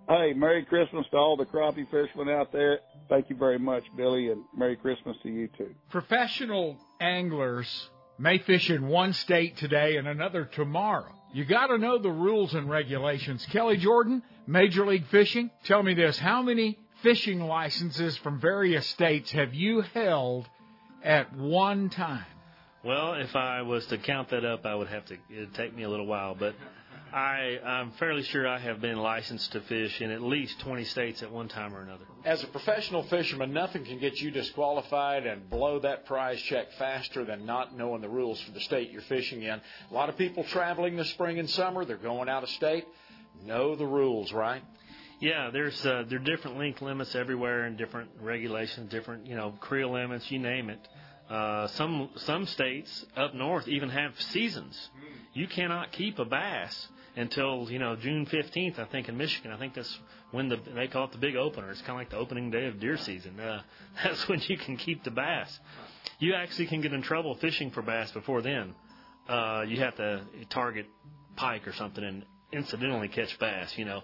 Hey, Merry Christmas to all the crappie fishermen out there. Thank you very much, Billy, and Merry Christmas to you too. Professional anglers may fish in one state today and another tomorrow. You got to know the rules and regulations. Kelly Jordan, Major League Fishing, tell me this. How many fishing licenses from various states have you held at one time? Well, if I was to count that up, I would have to. It'd take me a little while, but I, I'm fairly sure I have been licensed to fish in at least 20 states at one time or another. As a professional fisherman, nothing can get you disqualified and blow that prize check faster than not knowing the rules for the state you're fishing in. A lot of people traveling this spring and summer, they're going out of state. Know the rules, right? Yeah, there's uh, there are different length limits everywhere and different regulations, different you know creel limits, you name it. Uh, some some states up north even have seasons. You cannot keep a bass until you know June 15th. I think in Michigan. I think that's when the they call it the big opener. It's kind of like the opening day of deer season. Uh, that's when you can keep the bass. You actually can get in trouble fishing for bass before then. Uh, you have to target pike or something and incidentally catch bass. You know,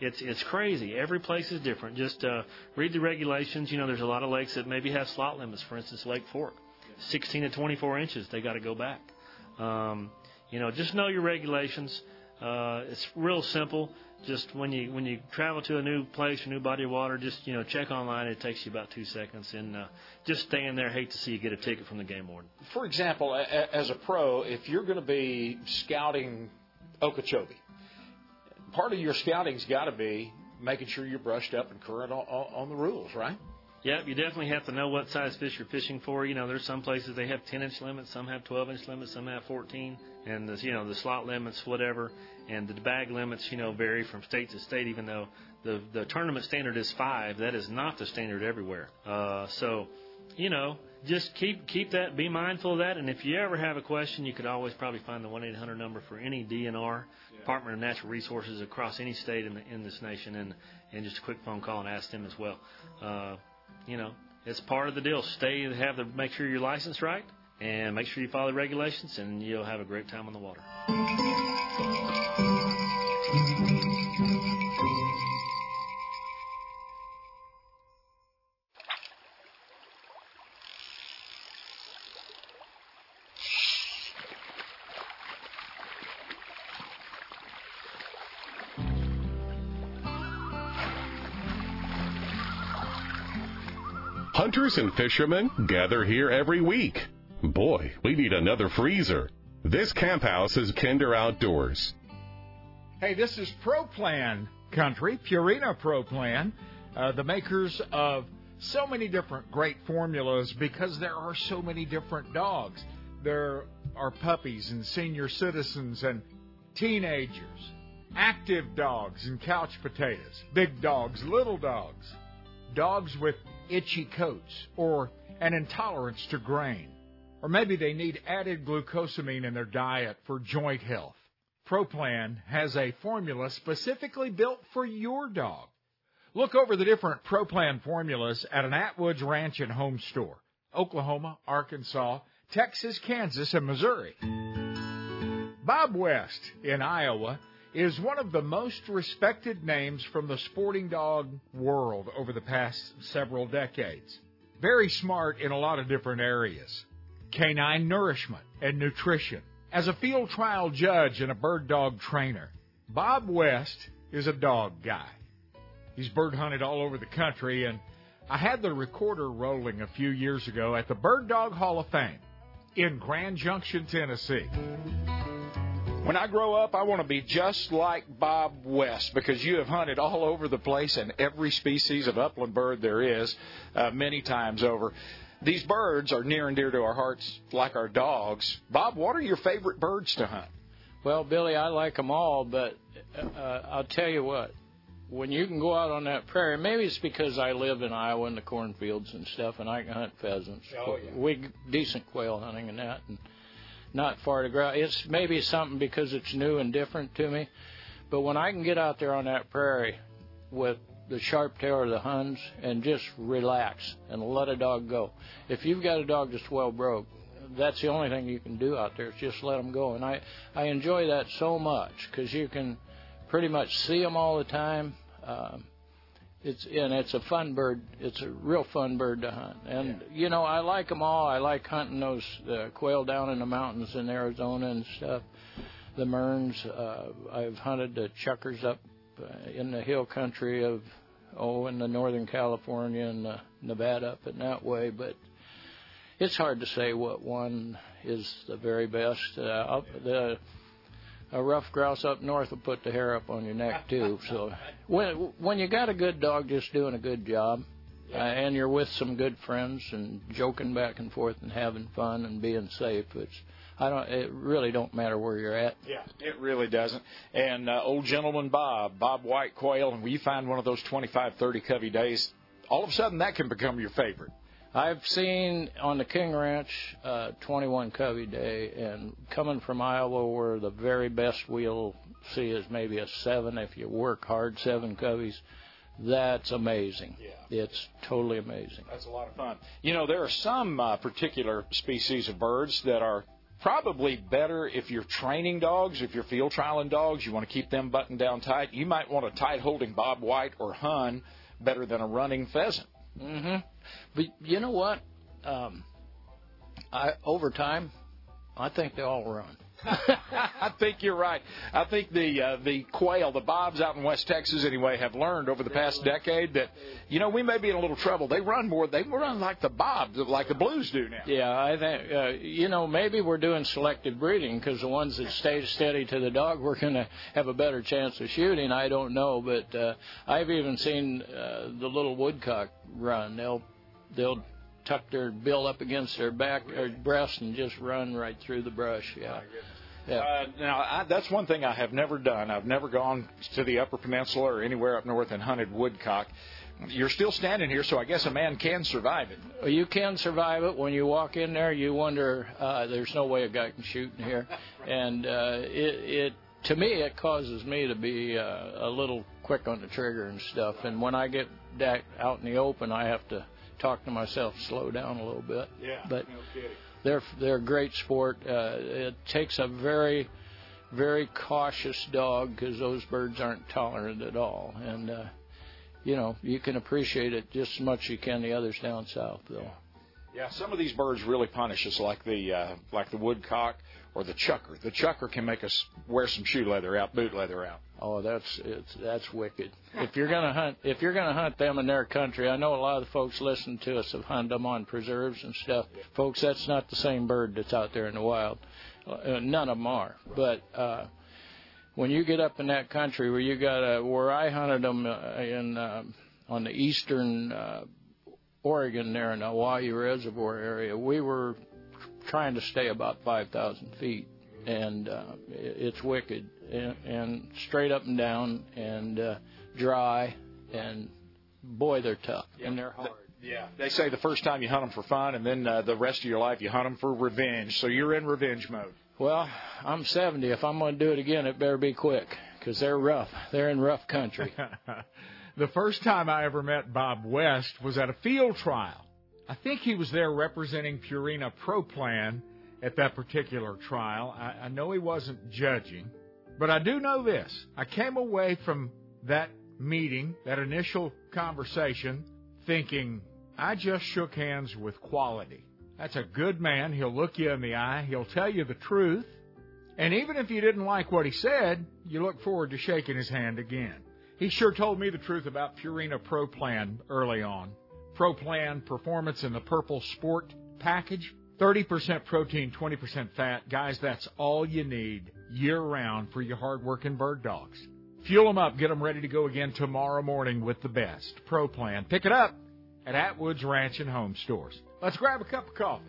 it's it's crazy. Every place is different. Just uh, read the regulations. You know, there's a lot of lakes that maybe have slot limits. For instance, Lake Fork, 16 to 24 inches. They got to go back. Um, you know, just know your regulations. Uh, it's real simple. Just when you when you travel to a new place, a new body of water, just you know check online. It takes you about two seconds, and uh, just stay in there. Hate to see you get a ticket from the game warden. For example, as a pro, if you're going to be scouting Okeechobee, part of your scouting's got to be making sure you're brushed up and current on, on the rules, right? Yep, you definitely have to know what size fish you're fishing for. You know, there's some places they have 10 inch limits, some have 12 inch limits, some have 14, and the, you know the slot limits, whatever, and the bag limits, you know, vary from state to state. Even though the the tournament standard is five, that is not the standard everywhere. Uh, so, you know, just keep keep that, be mindful of that, and if you ever have a question, you could always probably find the 1-800 number for any DNR, Department of Natural Resources across any state in the, in this nation, and and just a quick phone call and ask them as well. Uh, you know, it's part of the deal. Stay, have the, make sure you're licensed right, and make sure you follow the regulations, and you'll have a great time on the water. Hunters and fishermen gather here every week. Boy, we need another freezer. This camp house is Kinder Outdoors. Hey, this is ProPlan Country, Purina ProPlan, uh, the makers of so many different great formulas because there are so many different dogs. There are puppies and senior citizens and teenagers, active dogs and couch potatoes, big dogs, little dogs, dogs with itchy coats or an intolerance to grain, or maybe they need added glucosamine in their diet for joint health. ProPlan has a formula specifically built for your dog. Look over the different ProPlan formulas at an Atwood's Ranch and Home store. Oklahoma, Arkansas, Texas, Kansas, and Missouri. Bob West in Iowa is one of the most respected names from the sporting dog world over the past several decades. Very smart in a lot of different areas. Canine nourishment and nutrition. As a field trial judge and a bird dog trainer, Bob West is a dog guy. He's bird hunted all over the country, and I had the recorder rolling a few years ago at the Bird Dog Hall of Fame in Grand Junction, Tennessee. When I grow up, I want to be just like Bob West because you have hunted all over the place and every species of upland bird there is uh, many times over. These birds are near and dear to our hearts like our dogs. Bob, what are your favorite birds to hunt? Well, Billy, I like them all, but uh, I'll tell you what. When you can go out on that prairie, maybe it's because I live in Iowa in the cornfields and stuff, and I can hunt pheasants. Oh, yeah. We decent quail hunting and that, and not far to grow. It's maybe something because it's new and different to me, but when I can get out there on that prairie with the sharp tail of the Huns and just relax and let a dog go. If you've got a dog that's well broke, that's the only thing you can do out there is just let them go. And I I enjoy that so much because you can pretty much see them all the time. Um, it's and it's a fun bird. It's a real fun bird to hunt. And you know I like them all. I like hunting those uh, quail down in the mountains in Arizona and stuff. The Mearns. Uh, I've hunted the chukars up uh, in the hill country of oh in the northern California and uh, Nevada up in that way. But it's hard to say what one is the very best. Uh, up the a ruffed grouse up north will put the hair up on your neck too. So when when you got a good dog just doing a good job, uh, and you're with some good friends and joking back and forth and having fun and being safe, it's I don't. It really don't matter where you're at. Yeah, it really doesn't. And uh, old gentleman Bob, Bob White Quail, and you find one of those 25, 30 covey days, all of a sudden that can become your favorite. I've seen on the King Ranch uh, 21 covey day, and coming from Iowa, where the very best we'll see is maybe a seven if you work hard, seven coveys. That's amazing. Yeah. It's totally amazing. That's a lot of fun. You know, there are some uh, particular species of birds that are probably better if you're training dogs, if you're field trialing dogs, you want to keep them buttoned down tight. You might want a tight holding Bob White or Hun better than a running pheasant. hmm But you know what? Um, I over time, I think they all run. I think you're right. I think the uh, the quail, the bobs out in West Texas anyway, have learned over the past decade that you know we may be in a little trouble. They run more. They run like the bobs, like the blues do now. Yeah, I think uh, you know maybe we're doing selective breeding because the ones that stay steady to the dog, we're going to have a better chance of shooting. I don't know, but uh, I've even seen uh, the little woodcock run. They'll they'll tuck their bill up against their back or breast and just run right through the brush. Yeah. Yeah. Uh, now, I, that's one thing I have never done. I've never gone to the Upper Peninsula or anywhere up north and hunted woodcock. You're still standing here, so I guess a man can survive it. You can survive it. When you walk in there, you wonder, uh, there's no way a guy can shoot in here. and uh, it, it, to me, it causes me to be uh, a little quick on the trigger and stuff. And when I get that out in the open, I have to talk to myself, slow down a little bit. Yeah. But no they're they're a great sport. Uh, it takes a very very cautious dog because those birds aren't tolerant at all, and uh, you know you can appreciate it just as much as you can the others down south, though. Yeah, some of these birds really punish us, like the uh, like the woodcock or the chukar. The chukar can make us wear some shoe leather out, boot leather out. Oh, that's it's that's wicked. If you're gonna hunt, if you're gonna hunt them in their country, I know a lot of the folks listening to us have hunted them on preserves and stuff. Folks, that's not the same bird that's out there in the wild. Uh, none of them are. But uh, when you get up in that country where you got a, where I hunted them uh, in uh, on the eastern uh, Oregon there in the Owyhee Reservoir area, we were trying to stay about 5,000 feet, and uh, it's wicked and, and straight up and down and uh, dry, and boy, they're tough and they're hard. Yeah, they say the first time you hunt them for fun, and then uh, the rest of your life you hunt them for revenge. So you're in revenge mode. Well, I'm 70. If I'm going to do it again, it better be quick because they're rough. They're in rough country. the first time I ever met Bob West was at a field trial. I think he was there representing Purina Pro Plan at that particular trial. I, I know he wasn't judging, but I do know this. I came away from that meeting, that initial conversation, thinking, I just shook hands with quality. That's a good man. He'll look you in the eye. He'll tell you the truth. And even if you didn't like what he said, you look forward to shaking his hand again. He sure told me the truth about Purina Pro Plan early on. Pro Plan Performance in the Purple Sport package. 30% protein, 20% fat. Guys, that's all you need year round for your hard-working bird dogs. Fuel them up. Get them ready to go again tomorrow morning with the best. Pro Plan. Pick it up at Atwood's Ranch and Home Stores. Let's grab a cup of coffee.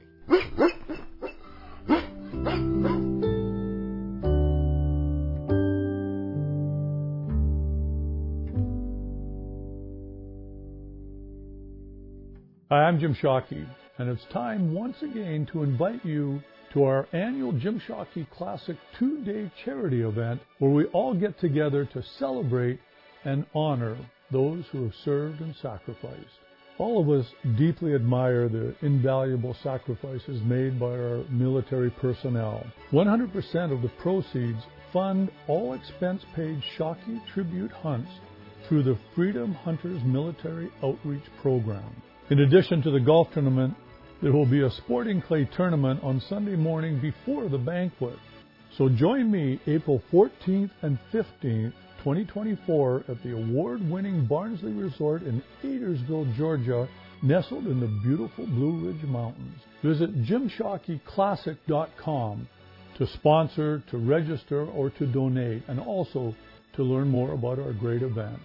Hi, I'm Jim Shockey, and it's time once again to invite you to our annual Jim Shockey Classic two day charity event where we all get together to celebrate and honor those who have served and sacrificed. All of us deeply admire the invaluable sacrifices made by our military personnel. 100% of the proceeds fund all expense paid Shockey tribute hunts through the Freedom Hunters Military Outreach Program. In addition to the golf tournament, there will be a sporting clay tournament on Sunday morning before the banquet. So join me April 14th and 15th, 2024 at the award-winning Barnsley Resort in Adairsville, Georgia, nestled in the beautiful Blue Ridge Mountains. Visit jimshockeyclassic.com to sponsor, to register, or to donate, and also to learn more about our great event.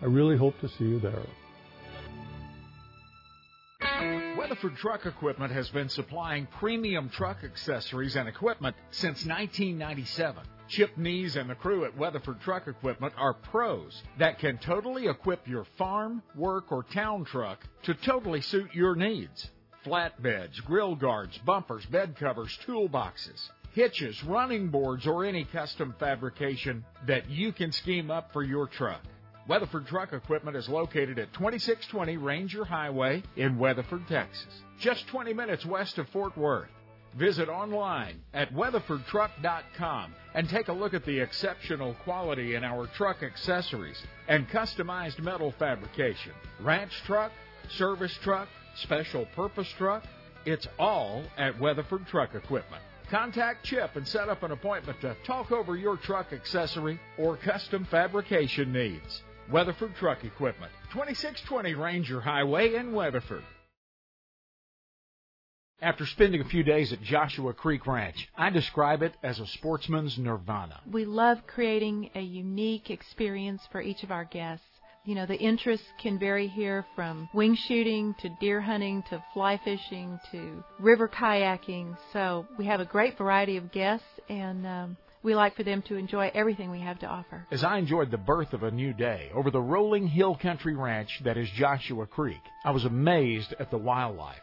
I really hope to see you there. Weatherford Truck Equipment has been supplying premium truck accessories and equipment since 1997. Chip Nees and the crew at Weatherford Truck Equipment are pros that can totally equip your farm, work, or town truck to totally suit your needs. Flatbeds, grill guards, bumpers, bed covers, toolboxes, hitches, running boards, or any custom fabrication that you can scheme up for your truck. Weatherford Truck Equipment is located at 2620 Ranger Highway in Weatherford, Texas, just 20 minutes west of Fort Worth. Visit online at weatherfordtruck.com and take a look at the exceptional quality in our truck accessories and customized metal fabrication. Ranch truck, service truck, special purpose truck, it's all at Weatherford Truck Equipment. Contact Chip and set up an appointment to talk over your truck accessory or custom fabrication needs. Weatherford Truck Equipment, 2620 Ranger Highway in Weatherford. After spending a few days at Joshua Creek Ranch, I describe it as a sportsman's nirvana. We love creating a unique experience for each of our guests. You know, the interests can vary here from wing shooting to deer hunting to fly fishing to river kayaking. So we have a great variety of guests and um, we like for them to enjoy everything we have to offer. As I enjoyed the birth of a new day over the rolling hill country ranch that is Joshua Creek, I was amazed at the wildlife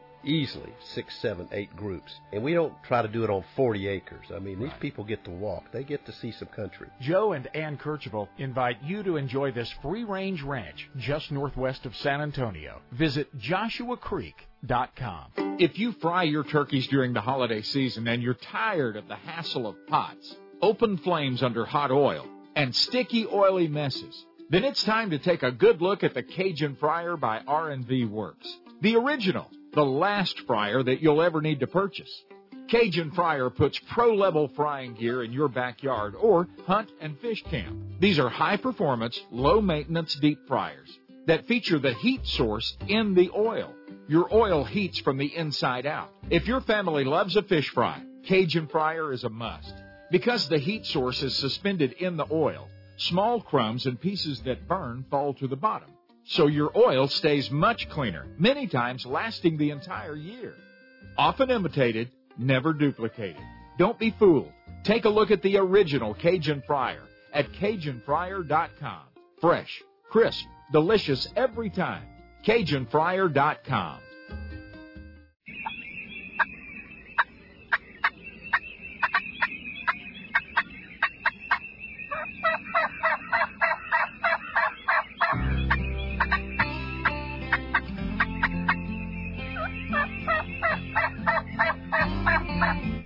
easily six, seven, eight groups. And we don't try to do it on 40 acres. I mean, these people get to walk. They get to see some country. Joe and Ann Kercheval invite you to enjoy this free range ranch just northwest of San Antonio. Visit joshuacreek.com. If you fry your turkeys during the holiday season and you're tired of the hassle of pots, open flames under hot oil, and sticky oily messes, then it's time to take a good look at the Cajun Fryer by R&V Works. The original, the last fryer that you'll ever need to purchase. Cajun Fryer puts pro level frying gear in your backyard or hunt and fish camp. These are high performance, low maintenance deep fryers that feature the heat source in the oil. Your oil heats from the inside out. If your family loves a fish fry, Cajun Fryer is a must. Because the heat source is suspended in the oil, small crumbs and pieces that burn fall to the bottom. So your oil stays much cleaner, many times lasting the entire year. Often imitated, never duplicated. Don't be fooled. Take a look at the original Cajun Fryer at CajunFryer.com. Fresh, crisp, delicious every time. CajunFryer.com.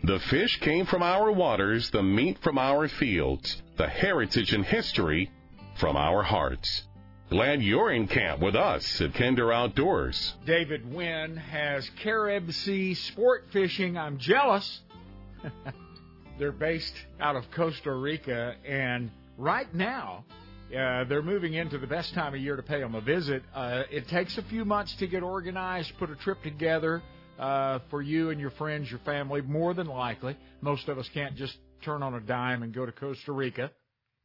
The fish came from our waters, the meat from our fields, the heritage and history from our hearts. Glad you're in camp with us at Kinder Outdoors. David Wynne has Carib Sea Sport Fishing. I'm jealous. they're based out of Costa Rica, and right now, uh, they're moving into the best time of year to pay them a visit. Uh, it takes a few months to get organized, put a trip together uh, for you and your friends, your family, more than likely. Most of us can't just turn on a dime and go to Costa Rica.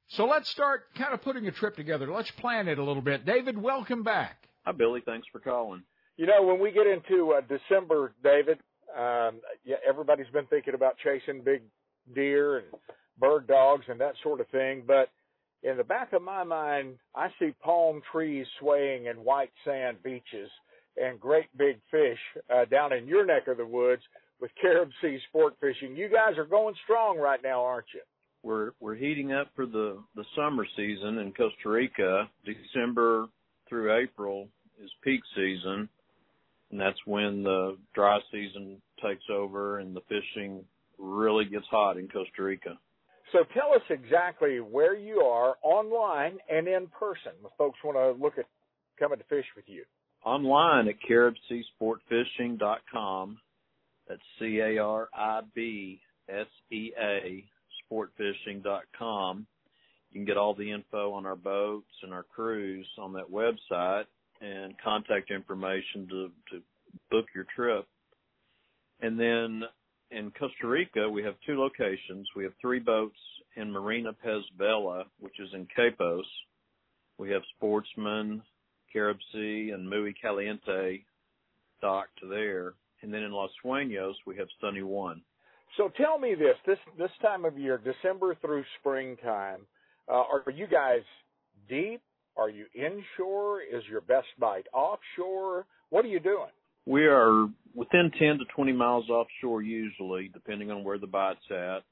So let's start kind of putting a trip together. Let's plan it a little bit. David, welcome back. Hi, Billy. Thanks for calling. You know, when we get into uh, December, David, um, yeah, everybody's been thinking about chasing big deer and bird dogs and that sort of thing. But in the back of my mind, I see palm trees swaying and white sand beaches and great big fish uh, down in your neck of the woods with Carib Sea sport fishing. You guys are going strong right now, aren't you? We're we're heating up for the the summer season in Costa Rica. December through April is peak season, and that's when the dry season takes over and the fishing really gets hot in Costa Rica. So tell us exactly where you are online and in person if folks want to look at coming to fish with you online at caribseasportfishing.com. That's C A R I B S E A sportfishing.com. You can get all the info on our boats and our crews on that website and contact information to, to book your trip. And then in Costa Rica, we have two locations. We have three boats in Marina Pez Vela, which is in Quepos. We have Sportsman, Carib Sea and Muy Caliente docked there. And then in Los Sueños, we have Sunny One. So tell me this, this, this time of year, December through springtime, uh, are you guys deep? Are you inshore? Is your best bite offshore? What are you doing? We are within 10 to 20 miles offshore usually, depending on where the bite's at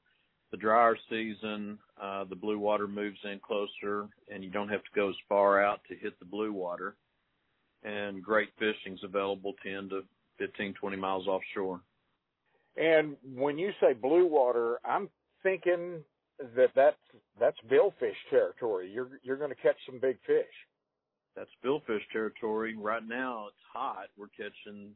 the drier season, uh, the blue water moves in closer, and you don't have to go as far out to hit the blue water. And great fishing's available 10 to 15, 20 miles offshore. And when you say blue water, I'm thinking that that's that's billfish territory. You're you're going to catch some big fish. That's billfish territory. Right now, it's hot. We're catching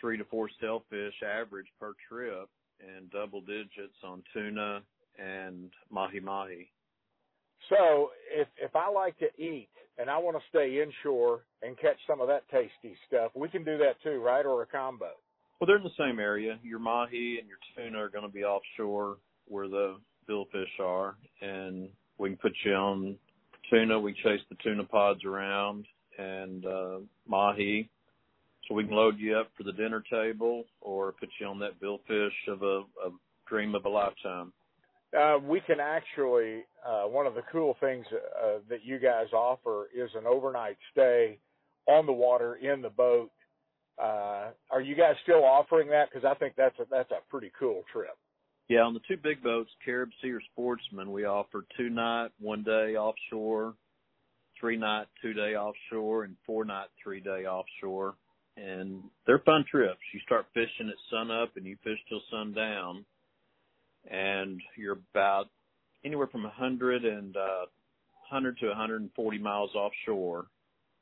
three to four sailfish average per trip and double digits on tuna and mahi mahi. So if if I like to eat and I want to stay inshore and catch some of that tasty stuff, we can do that too, right? Or a combo. Well, they're in the same area. Your mahi and your tuna are going to be offshore where the billfish are, and we can put you on tuna. We chase the tuna pods around, and uh, mahi so we can load you up for the dinner table or put you on that billfish of a, a dream of a lifetime. Uh, we can actually, uh, one of the cool things uh, that you guys offer is an overnight stay on the water in the boat Uh, are you guys still offering that? Because I think that's a, that's a pretty cool trip. Yeah, on the two big boats, Carib Sea or Sportsman, we offer two night, one day offshore, three night, two day offshore, and four night, three day offshore. And they're fun trips. You start fishing at sun up and you fish till sundown, and you're about anywhere from 100 and uh, 100 to 140 miles offshore.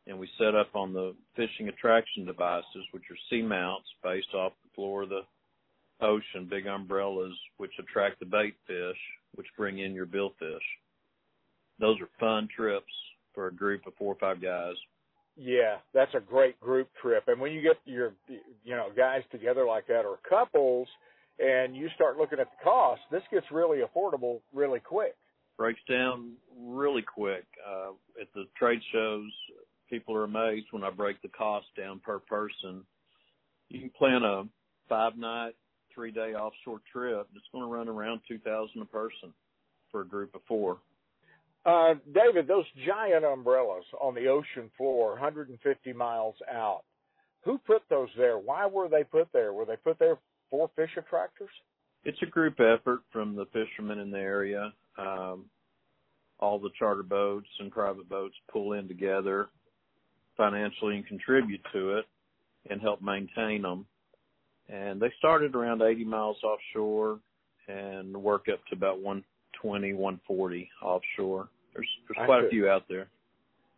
And we set up on the fishing attraction devices, which are sea mounts based off the floor of the ocean, big umbrellas, which attract the bait fish, which bring in your billfish. Those are fun trips for a group of four or five guys. Yeah, that's a great group trip. And when you get your, you know, guys together like that or couples, and you start looking at the cost, this gets really affordable really quick. Breaks down really quick. Uh, at the trade shows, people are amazed when I break the cost down per person. You can plan a five night, three day offshore trip. It's going to run around two thousand a person for a group of four. Uh, David, those giant umbrellas on the ocean floor, 150 miles out. Who put those there? Why were they put there? Were they put there for fish attractors? It's a group effort from the fishermen in the area. Um, all the charter boats and private boats pull in together financially and contribute to it and help maintain them. And they started around 80 miles offshore and work up to about 120, 140 offshore. There's there's quite a few out there.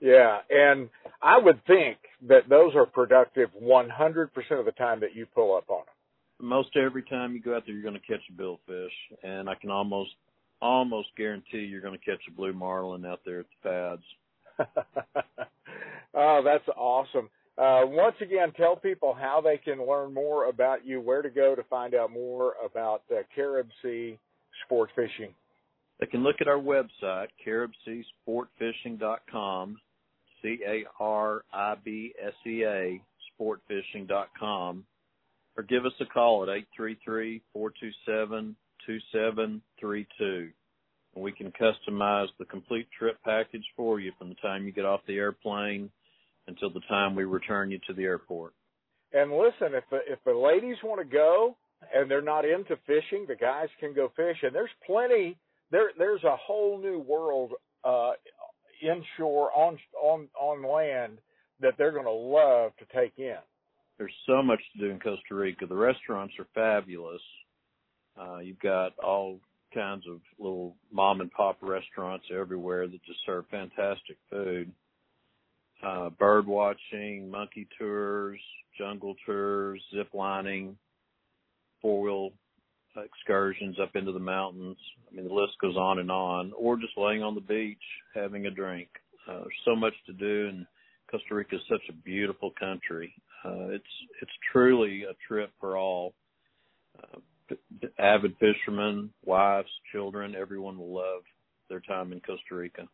Yeah, and I would think that those are productive 100% of the time that you pull up on them. Most every time you go out there, you're going to catch a billfish, and I can almost almost guarantee you're going to catch a blue marlin out there at the pads. oh, that's awesome. Uh, once again, tell people how they can learn more about you, where to go to find out more about uh, Carib Sea sport fishing. They can look at our website, caribseasportfishing.com, C-A-R-I-B-S-E-A, sportfishing.com, or give us a call at 833-427-2732. And we can customize the complete trip package for you from the time you get off the airplane until the time we return you to the airport. And listen, if the, if the ladies want to go and they're not into fishing, the guys can go fish. And there's plenty. There there's a whole new world uh, inshore on on on land that they're going to love to take in. There's so much to do in Costa Rica. The restaurants are fabulous. Uh, you've got all kinds of little mom and pop restaurants everywhere that just serve fantastic food uh, bird watching, monkey tours, jungle tours, zip lining, four wheel excursions up into the mountains. I mean, the list goes on and on. Or just laying on the beach having a drink. Uh, so much to do, and Costa Rica is such a beautiful country. Uh, it's it's truly a trip for all. Uh, avid fishermen, wives, children, everyone will love their time in Costa Rica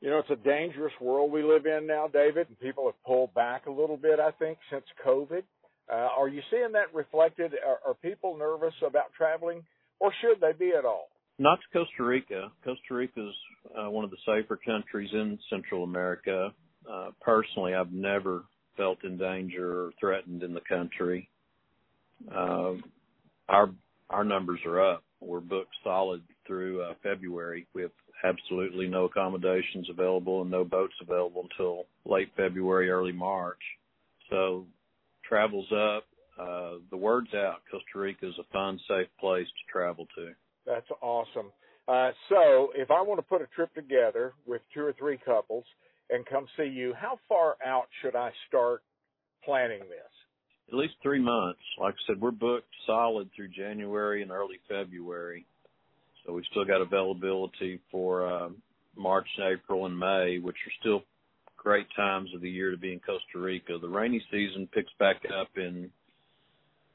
you know, it's a dangerous world we live in now, David, and people have pulled back a little bit, I think, since COVID. Uh, are you seeing that reflected? Are, are people nervous about traveling, or should they be at all? Not to Costa Rica. Costa Rica is uh, one of the safer countries in Central America. Uh, personally, I've never felt in danger or threatened in the country. Uh, our our numbers are up. We're booked solid through uh, February. Have absolutely no accommodations available and no boats available until late February, early March. So travel's up. Uh, the word's out. Costa Rica is a fun, safe place to travel to. That's awesome. Uh, so if I want to put a trip together with two or three couples and come see you, how far out should I start planning this? At least three months. Like I said, we're booked solid through January and early February. So we've still got availability for uh, March, April, and May, which are still great times of the year to be in Costa Rica. The rainy season picks back up in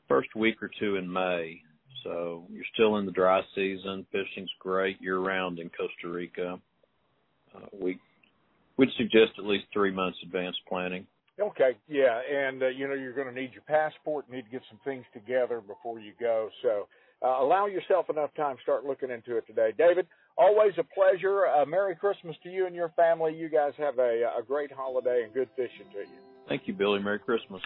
first week or two in May. So you're still in the dry season. Fishing's great year round in Costa Rica. Uh, we we'd suggest at least three months advance planning. Okay, yeah, and uh, you know you're going to need your passport, need to get some things together before you go. So uh, allow yourself enough time. Start looking into it today. David, always a pleasure. Uh, Merry Christmas to you and your family. You guys have a, a great holiday and good fishing to you. Thank you, Billy. Merry Christmas.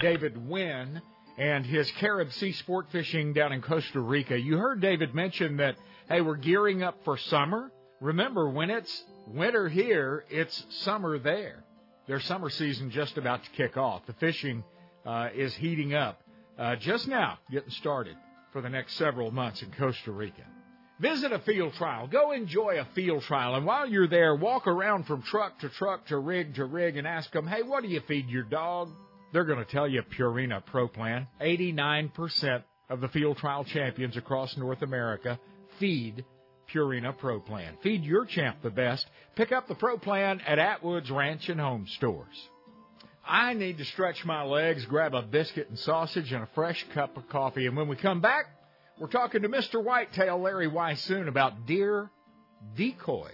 David Wynne and his Carib Sea sport fishing down in Costa Rica. You heard David mention that, hey, we're gearing up for summer. Remember, when it's winter here, it's summer there. Their summer season just about to kick off. The fishing uh, is heating up uh, just now, getting started for the next several months in Costa Rica. Visit a field trial. Go enjoy a field trial. And while you're there, walk around from truck to truck to rig to rig and ask them, hey, what do you feed your dog? They're going to tell you Purina Pro Plan. 89% of the field trial champions across North America feed Purina Pro Plan. Feed your champ the best. Pick up the Pro Plan at Atwood's Ranch and Home Stores. I need to stretch my legs, grab a biscuit and sausage, and a fresh cup of coffee. And when we come back, we're talking to Mr. Whitetail Larry Weishuhn about deer decoys.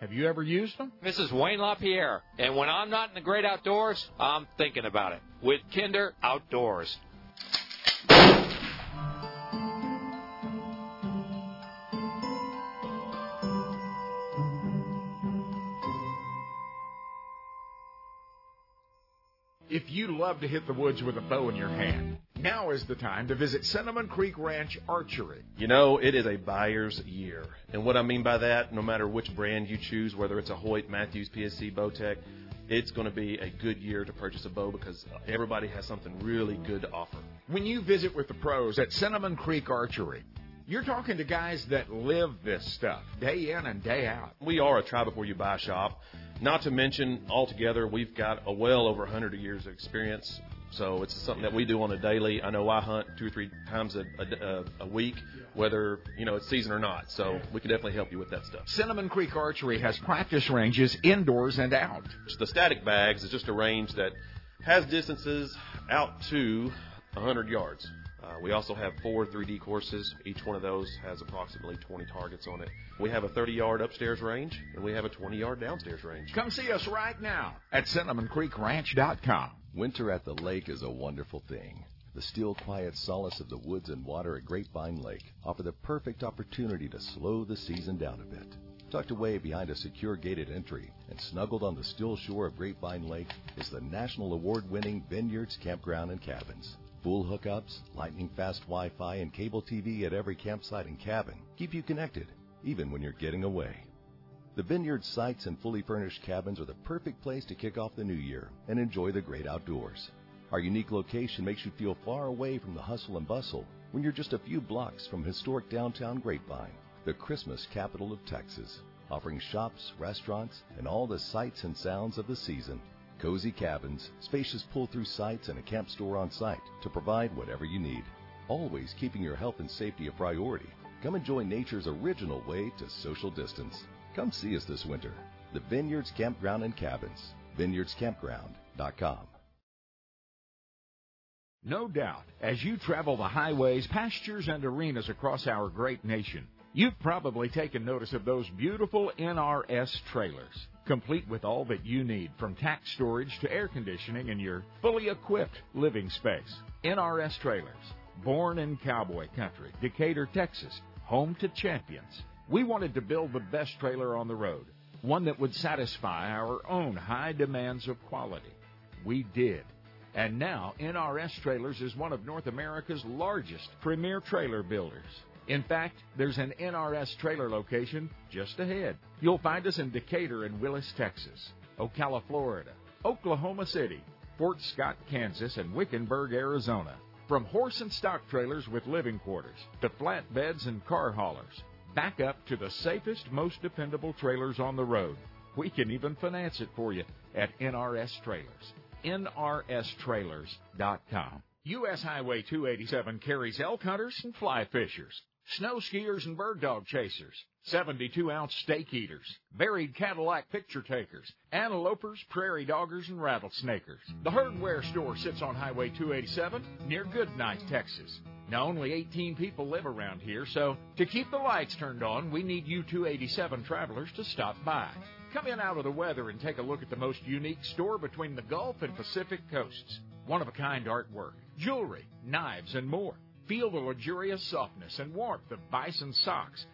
Have you ever used them? This is Wayne LaPierre, and when I'm not in the great outdoors, I'm thinking about it with Kinder Outdoors. If you love to hit the woods with a bow in your hand, now is the time to visit Cinnamon Creek Ranch Archery. You know, it is a buyer's year. And what I mean by that, no matter which brand you choose, whether it's a Hoyt, Mathews, PSC, Bowtech, it's going to be a good year to purchase a bow because everybody has something really good to offer. When you visit with the pros at Cinnamon Creek Archery, you're talking to guys that live this stuff day in and day out. We are a try before you buy shop. Not to mention, altogether, we've got a well over 100 years of experience. So it's something that we do on a daily. I know I hunt two or three times a, a, a week, whether you know it's season or not. So we can definitely help you with that stuff. Cinnamon Creek Archery has practice ranges indoors and out. The static bags is just a range that has distances out to 100 yards. Uh, we also have four 3D courses. Each one of those has approximately 20 targets on it. We have a 30 yard upstairs range, and we have a 20 yard downstairs range. Come see us right now at CinnamonCreekRanch.com. Winter at the lake is a wonderful thing. The still quiet solace of the woods and water at Grapevine Lake offer the perfect opportunity to slow the season down a bit. Tucked away behind a secure gated entry and snuggled on the still shore of Grapevine Lake is the national award winning Vineyards Campground and Cabins. Full hookups, lightning fast Wi Fi, and cable TV at every campsite and cabin keep you connected, even when you're getting away. The Vineyard sites and fully furnished cabins are the perfect place to kick off the new year and enjoy the great outdoors. Our unique location makes you feel far away from the hustle and bustle when you're just a few blocks from historic downtown Grapevine, the Christmas capital of Texas, offering shops, restaurants, and all the sights and sounds of the season. Cozy cabins, spacious pull through sites, and a camp store on site to provide whatever you need. Always keeping your health and safety a priority. Come enjoy nature's original way to social distance. Come see us this winter. The Vineyards Campground and Cabins. VineyardsCampground.com. No doubt, as you travel the highways, pastures, and arenas across our great nation, you've probably taken notice of those beautiful NRS trailers, complete with all that you need from tack storage to air conditioning and your fully equipped living space. NRS trailers, born in cowboy country, Decatur, Texas, home to champions. We wanted to build the best trailer on the road, one that would satisfy our own high demands of quality. We did. And now NRS Trailers is one of North America's largest premier trailer builders. In fact, there's an NRS trailer location just ahead. You'll find us in Decatur and Willis, Texas, Ocala, Florida, Oklahoma City, Fort Scott, Kansas, and Wickenburg, Arizona. From horse and stock trailers with living quarters to flatbeds and car haulers, back up to the safest, most dependable trailers on the road. We can even finance it for you at NRS Trailers. NRSTrailers.com. U.S. Highway 287 carries elk hunters and fly fishers, snow skiers and bird dog chasers, 72 ounce steak eaters, buried Cadillac picture takers, antelopers, prairie doggers, and rattlesnakers. The Herdware store sits on Highway 287 near Goodnight, Texas. Now, only 18 people live around here, so to keep the lights turned on, we need you 287 travelers to stop by. Come in out of the weather and take a look at the most unique store between the Gulf and Pacific coasts. One of a kind artwork, jewelry, knives, and more. Feel the luxurious softness and warmth of bison socks,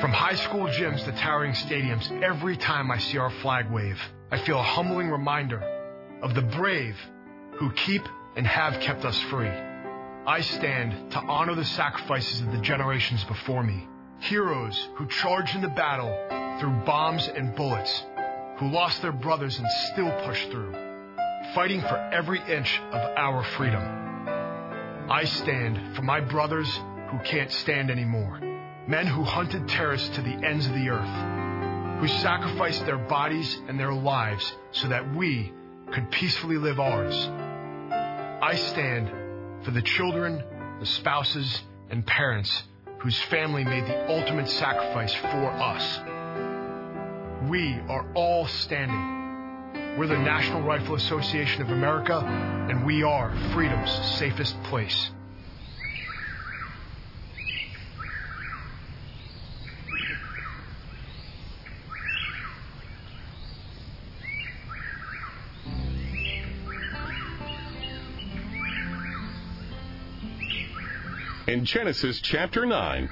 From high school gyms to towering stadiums, every time I see our flag wave, I feel a humbling reminder of the brave who keep and have kept us free. I stand to honor the sacrifices of the generations before me. Heroes who charged into battle through bombs and bullets, who lost their brothers and still pushed through, fighting for every inch of our freedom. I stand for my brothers who can't stand anymore. Men who hunted terrorists to the ends of the earth, who sacrificed their bodies and their lives so that we could peacefully live ours. I stand for the children, the spouses, and parents whose family made the ultimate sacrifice for us. We are all standing. We're the National Rifle Association of America, and we are freedom's safest place. In Genesis chapter 9,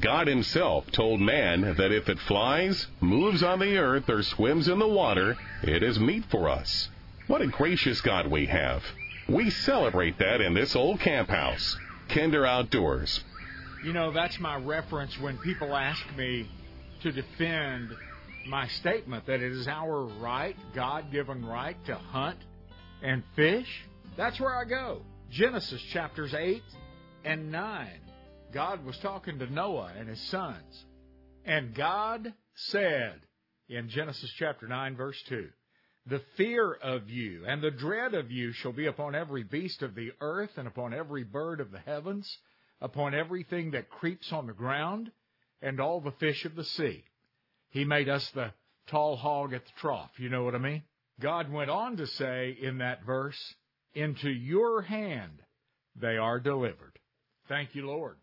God Himself told man that if it flies, moves on the earth, or swims in the water, it is meat for us. What a gracious God we have. We celebrate that in this old camp house, Kinder Outdoors. You know, that's my reference when people ask me to defend my statement that it is our right, God given right, to hunt and fish. That's where I go. Genesis chapters 8 and 9, God was talking to Noah and his sons. And God said in Genesis chapter 9, verse 2, The fear of you and the dread of you shall be upon every beast of the earth and upon every bird of the heavens, upon everything that creeps on the ground, and all the fish of the sea. He made us the tall hog at the trough. You know what I mean? God went on to say in that verse, Into your hand they are delivered. Thank you, Lord.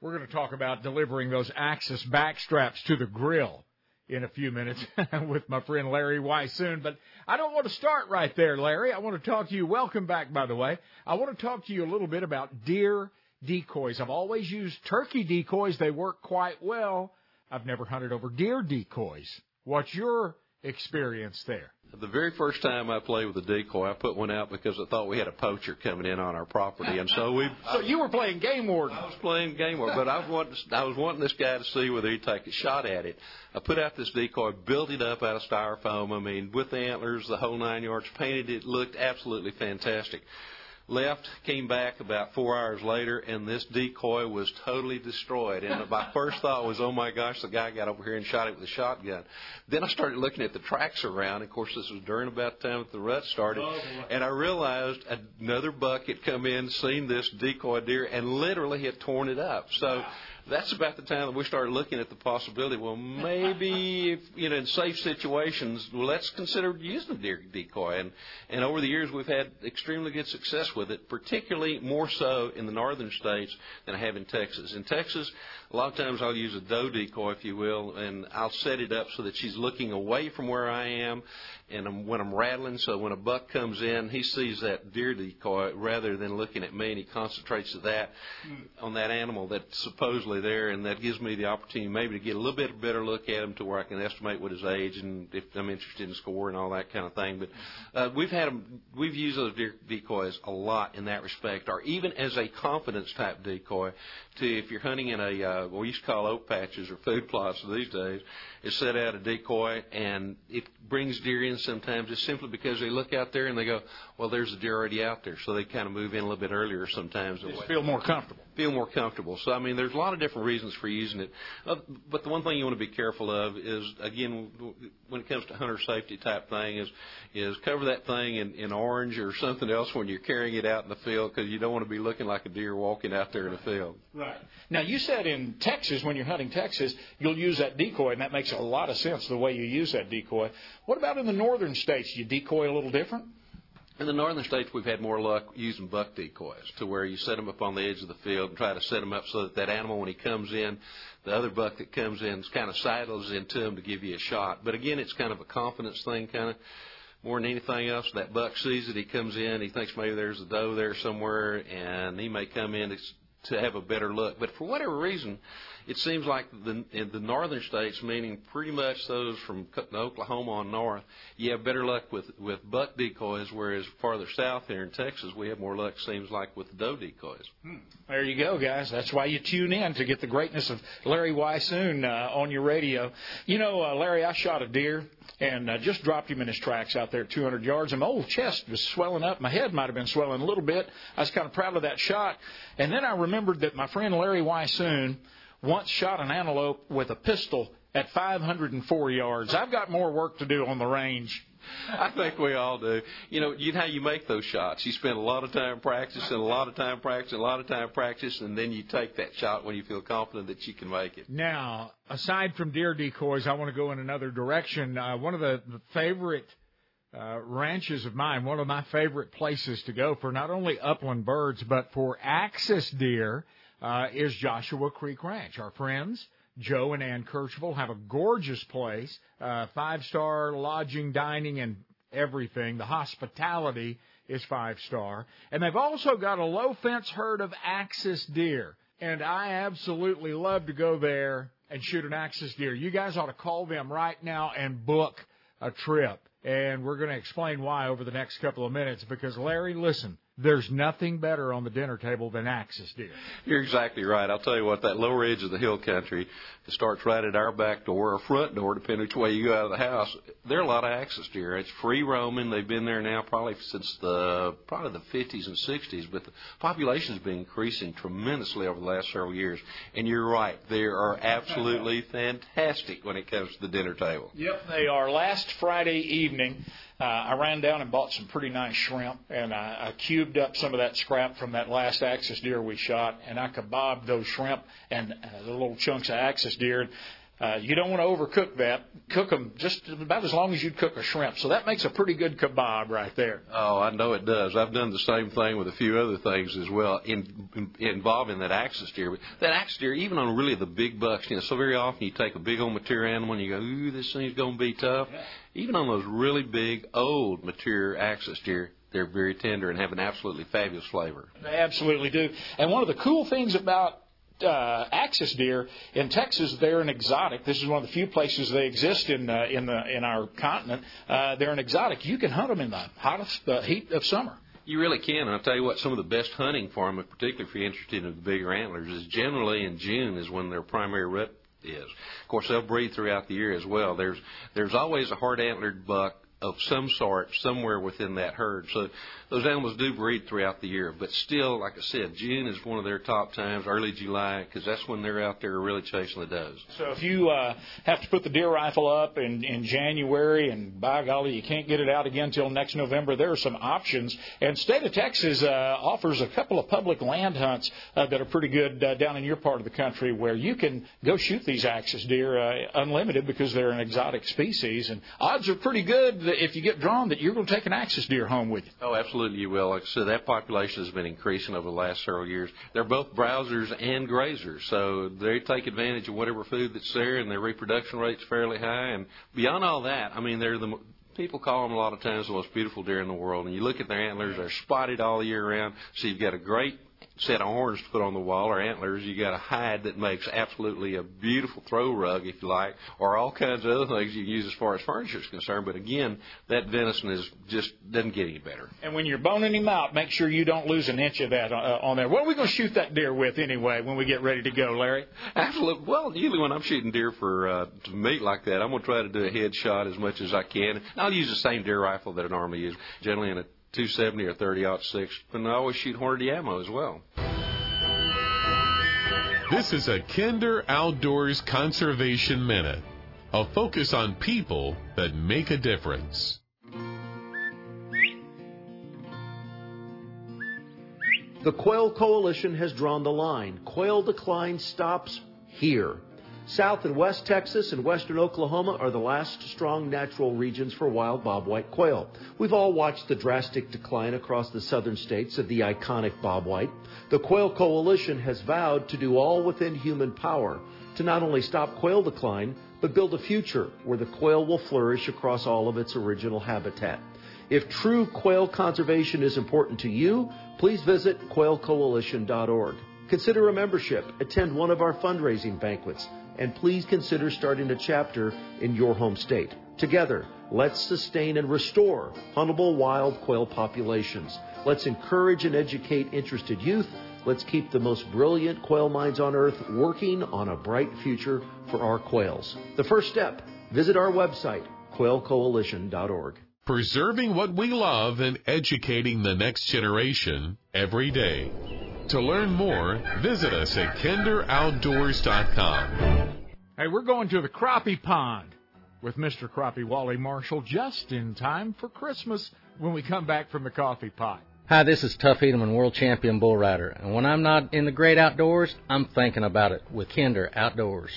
We're going to talk about delivering those Axis backstraps to the grill in a few minutes with my friend Larry Weishuhn. But I don't want to start right there, Larry. I want to talk to you. Welcome back, by the way. I want to talk to you a little bit about deer decoys. I've always used turkey decoys. They work quite well. I've never hunted over deer decoys. What's your experience there? The very first time I played with a decoy, I put one out because I thought we had a poacher coming in on our property, and so we. so you were playing game warden. I was playing game warden, but I was wanting I was wanting this guy to see whether he'd take a shot at it. I put out this decoy, built it up out of styrofoam. I mean, with the antlers, the whole nine yards, painted it, looked absolutely fantastic left, came back about four hours later, and this decoy was totally destroyed. And my first thought was, oh my gosh, the guy got over here and shot it with a shotgun. Then I started looking at the tracks around. Of course, this was during about the time that the rut started. Oh, and I realized another buck had come in, seen this decoy deer, and literally had torn it up. So that's about the time that we started looking at the possibility. Well, maybe if you know in safe situations, well, let's consider using a deer decoy. And and over the years, we've had extremely good success with it, particularly more so in the northern states than I have in Texas. In Texas, a lot of times I'll use a doe decoy, if you will, and I'll set it up so that she's looking away from where I am, and when I'm rattling, so when a buck comes in, he sees that deer decoy rather than looking at me, and he concentrates that hmm. on that animal that supposedly there, and that gives me the opportunity maybe to get a little bit better look at him to where I can estimate what his age and if I'm interested in score and all that kind of thing. But uh, we've had them, we've used those decoys a lot in that respect, or even as a confidence type decoy. To if you're hunting in a uh, what we used to call oak patches or food plots these days, is set out a decoy and it brings deer in sometimes just simply because they look out there and they go, well, there's a deer already out there, so they kind of move in a little bit earlier sometimes. Just feel more comfortable. Feel more comfortable. So I mean, there's a lot of different reasons for using it. Uh, but the one thing you want to be careful of is again when it comes to hunter safety type thing is is cover that thing in, in orange or something else when you're carrying it out in the field because you don't want to be looking like a deer walking out there in the field. Right. Now you said in Texas when you're hunting Texas you'll use that decoy and that makes a lot of sense the way you use that decoy. What about in the northern states? You decoy a little different? In the northern states, we've had more luck using buck decoys, to where you set them up on the edge of the field and try to set them up so that that animal, when he comes in, the other buck that comes in kind of sidles into him to give you a shot. But again, it's kind of a confidence thing, kind of more than anything else. That buck sees it, he comes in, he thinks maybe there's a doe there somewhere, and he may come in to, have a better look. But for whatever reason, it seems like the in the northern states, meaning pretty much those from Oklahoma on north, you have better luck with with buck decoys, whereas farther south here in Texas, we have more luck. Seems like with doe decoys. Hmm. There you go, guys. That's why you tune in to get the greatness of Larry Weishuhn uh, on your radio. You know, uh, Larry, I shot a deer and uh, just dropped him in his tracks out there at 200 yards. And my old chest was swelling up. My head might have been swelling a little bit. I was kind of proud of that shot. And then I remembered that my friend Larry Weishuhn once shot an antelope with a pistol at 504 yards. I've got more work to do on the range. I think we all do. You know, you know how you make those shots. You spend a lot of time practicing, a lot of time practicing, a lot of time practicing, and then you take that shot when you feel confident that you can make it. Now, aside from deer decoys, I want to go in another direction. Uh, one of the, the favorite uh, ranches of mine, one of my favorite places to go for not only upland birds but for axis deer uh, is Joshua Creek Ranch. Our friends Joe and Ann Kercheville have a gorgeous place, uh, five star lodging, dining, and everything. The hospitality is five star, and they've also got a low fence herd of axis deer. And I absolutely love to go there and shoot an axis deer. You guys ought to call them right now and book a trip. And we're going to explain why over the next couple of minutes because Larry, listen, there's nothing better on the dinner table than axis deer. You're exactly right. I'll tell you what, that lower edge of the hill country that starts right at our back door or front door, depending which way you go out of the house, there are a lot of axis deer. It's free roaming. They've been there now probably since the probably the 50s and 60s, but the population has been increasing tremendously over the last several years. And you're right, they are absolutely fantastic when it comes to the dinner table. Yep, they are. Last Friday evening, uh, I ran down and bought some pretty nice shrimp, and I, I cubed up some of that scrap from that last axis deer we shot, and I kebabbed those shrimp and uh, the little chunks of axis deer. Uh, you don't want to overcook that. Cook them just about as long as you'd cook a shrimp. So that makes a pretty good kebab right there. Oh, I know it does. I've done the same thing with a few other things as well in, in, involving that axis deer. That axis deer, even on really the big bucks, you know, so very often you take a big old mature animal and you go, ooh, this thing's going to be tough. Even on those really big, old, mature axis deer, they're very tender and have an absolutely fabulous flavor. They absolutely do. And one of the cool things about uh, axis deer in Texas, they're an exotic. This is one of the few places they exist in uh, in the in our continent. Uh, they're an exotic. You can hunt them in the hottest uh, heat of summer. You really can. And I'll tell you what, some of the best hunting for them, particularly if you're interested in the bigger antlers, is generally in June is when their primary rut is. Of course, they'll breed throughout the year as well. There's there's always a hard antlered buck of some sort somewhere within that herd. So those animals do breed throughout the year, but still, like I said, June is one of their top times, early July, because that's when they're out there really chasing the does. So if you uh, have to put the deer rifle up in, in January, and by golly, you can't get it out again until next November, there are some options. And state of Texas uh, offers a couple of public land hunts uh, that are pretty good uh, down in your part of the country, where you can go shoot these axis deer uh, unlimited because they're an exotic species, and odds are pretty good that if you get drawn that you're going to take an axis deer home with you. Oh, absolutely absolutely you will. Said, that population has been increasing over the last several years. They're both browsers and grazers, so they take advantage of whatever food that's there, and their reproduction rate's fairly high. And beyond all that, I mean, they're the people call them a lot of times the most beautiful deer in the world. And you look at their antlers; they're spotted all year round. So you've got a great set of horns to put on the wall or antlers. You got a hide that makes absolutely a beautiful throw rug, if you like, or all kinds of other things you can use as far as furniture is concerned. But again, that venison is just doesn't get any better. And when you're boning him out, make sure you don't lose an inch of that uh, on there. What are we going to shoot that deer with anyway when we get ready to go, Larry? Absolutely. Well, usually when I'm shooting deer for uh, meat like that, I'm going to try to do a head shot as much as I can. I'll use the same deer rifle that I normally use, generally in a 270 or 30 six, and I always shoot Hornady ammo as well. This is a Kinder Outdoors Conservation Minute, a focus on people that make a difference. The Quail Coalition has drawn the line. Quail decline stops here. South and West Texas and Western Oklahoma are the last strong natural regions for wild bobwhite quail. We've all watched the drastic decline across the southern states of the iconic bobwhite. The Quail Coalition has vowed to do all within human power to not only stop quail decline, but build a future where the quail will flourish across all of its original habitat. If true quail conservation is important to you, please visit quailcoalition.org. Consider a membership, attend one of our fundraising banquets, and please consider starting a chapter in your home state. Together, let's sustain and restore huntable wild quail populations. Let's encourage and educate interested youth. Let's keep the most brilliant quail minds on earth working on a bright future for our quails. The first step, visit our website, quailcoalition.org. Preserving what we love and educating the next generation every day. To learn more, visit us at kinderoutdoors.com. Hey, we're going to the crappie pond with Mr. Crappie Wally Marshall just in time for Christmas when we come back from the coffee pot. Hi, this is Tuff Hedeman, world champion bull rider. And when I'm not in the great outdoors, I'm thinking about it with Kinder Outdoors.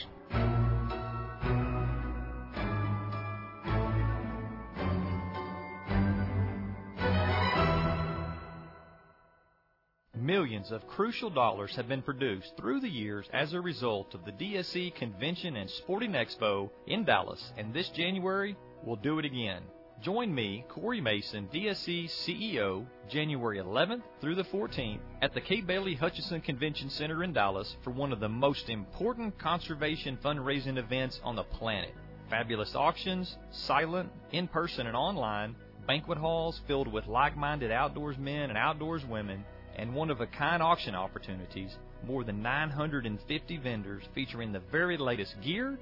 Millions of crucial dollars have been produced through the years as a result of the DSC Convention and Sporting Expo in Dallas, and this January we'll do it again. Join me, Corey Mason, DSC CEO, January 11th through the 14th at the Kay Bailey Hutchison Convention Center in Dallas for one of the most important conservation fundraising events on the planet. Fabulous auctions, silent, in person, and online, banquet halls filled with like minded outdoors men and outdoors women and one of a kind auction opportunities, more than 950 vendors featuring the very latest gear,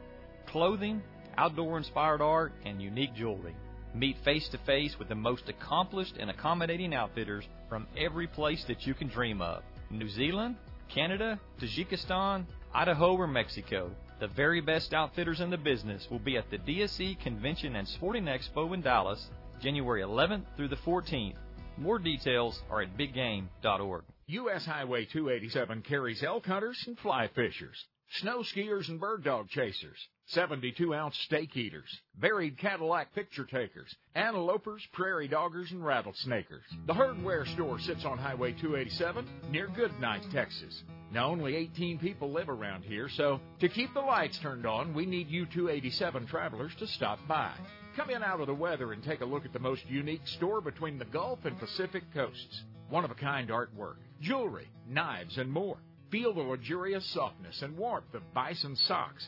clothing, outdoor inspired art, and unique jewelry. Meet face to face with the most accomplished and accommodating outfitters from every place that you can dream of New Zealand, Canada, Tajikistan, Idaho, or Mexico. The very best outfitters in the business will be at the DSC Convention and Sporting Expo in Dallas, January 11th through the 14th. More details are at biggame.org. U.S. Highway 287 carries elk hunters and fly fishers, snow skiers and bird dog chasers, 72 ounce steak eaters, buried Cadillac picture takers, antelopers, prairie doggers, and rattlesnakers. The Herdware store sits on Highway 287 near Goodnight, Texas. Now, only 18 people live around here, so to keep the lights turned on, we need you 287 travelers to stop by. Come in out of the weather and take a look at the most unique store between the Gulf and Pacific coasts. One of a kind artwork, jewelry, knives, and more. Feel the luxurious softness and warmth of bison socks,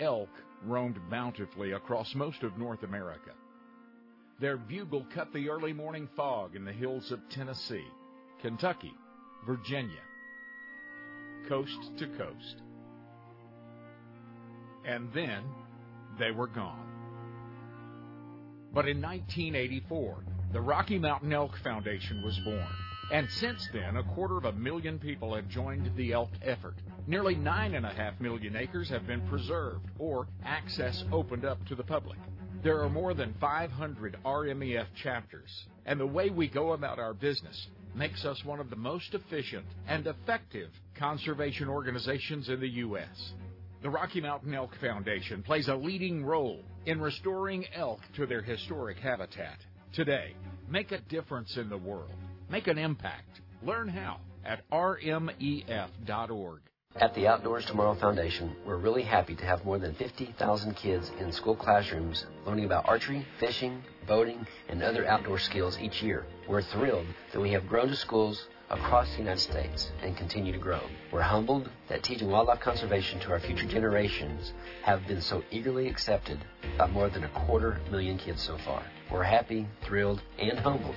elk roamed bountifully across most of North America. Their bugle cut the early morning fog in the hills of Tennessee, Kentucky, Virginia, coast to coast. And then they were gone. But in 1984, the Rocky Mountain Elk Foundation was born. And since then, a quarter of a million people have joined the elk effort. Nearly nine and a half million acres have been preserved or access opened up to the public. There are more than 500 RMEF chapters, and the way we go about our business makes us one of the most efficient and effective conservation organizations in the U.S. The Rocky Mountain Elk Foundation plays a leading role in restoring elk to their historic habitat. Today, make a difference in the world. Make an impact. Learn how at rmef.org. At the Outdoors Tomorrow Foundation, we're really happy to have more than 50,000 kids in school classrooms learning about archery, fishing, boating, and other outdoor skills each year. We're thrilled that we have grown to schools across the United States and continue to grow. We're humbled that teaching wildlife conservation to our future generations have been so eagerly accepted by more than a quarter million kids so far. We're happy, thrilled, and humbled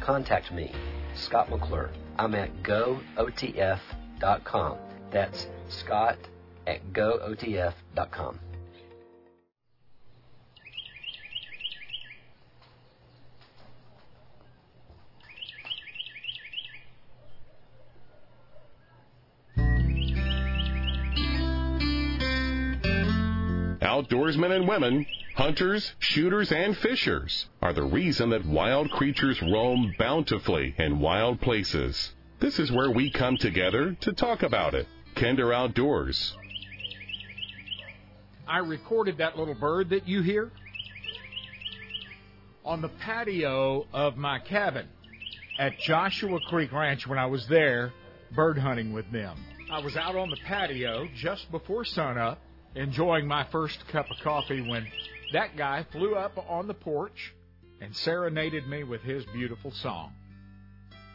contact me, Scott McClure. I'm at gootf.com. That's Scott at gootf.com. Outdoorsmen and women, hunters, shooters, and fishers are the reason that wild creatures roam bountifully in wild places. This is where we come together to talk about it. Kinder Outdoors. I recorded that little bird that you hear on the patio of my cabin at Joshua Creek Ranch when I was there bird hunting with them. I was out on the patio just before sunup enjoying my first cup of coffee when that guy flew up on the porch and serenaded me with his beautiful song.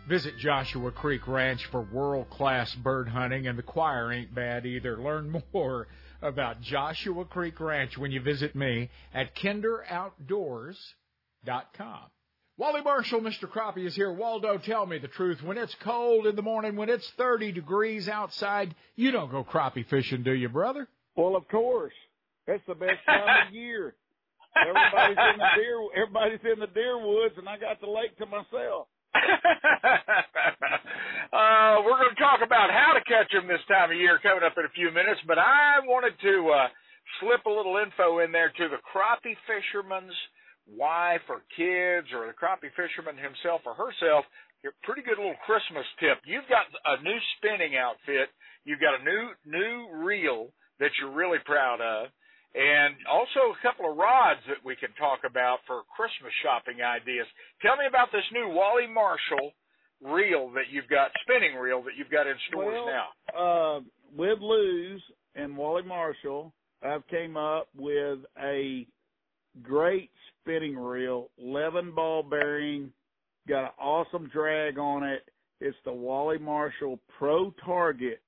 Visit Joshua Creek Ranch for world class bird hunting, and the choir ain't bad either. Learn more about Joshua Creek Ranch when you visit me at kinderoutdoors.com. Wally Marshall, Mr. Crappie is here. Waldo, tell me the truth. When it's cold in the morning, when it's 30 degrees outside, you don't go crappie fishing, do you, brother? Well, of course. That's the best time of year. Everybody's in the deer everybody's in the deer woods and I got the lake to myself. uh, we're going to talk about how to catch them this time of year coming up in a few minutes, but I wanted to uh, slip a little info in there to the crappie fisherman's wife or kids or the crappie fisherman himself or herself. A pretty good little Christmas tip. You've got a new spinning outfit. You've got a new new reel that you're really proud of and also a couple of rods that we can talk about for Christmas shopping ideas. Tell me about this new Wally Marshall reel that you've got, spinning reel that you've got in stores well, now. Uh, with Lew's and Wally Marshall, I've came up with a great spinning reel, 11 ball bearing, got an awesome drag on it. It's the Wally Marshall Pro Target,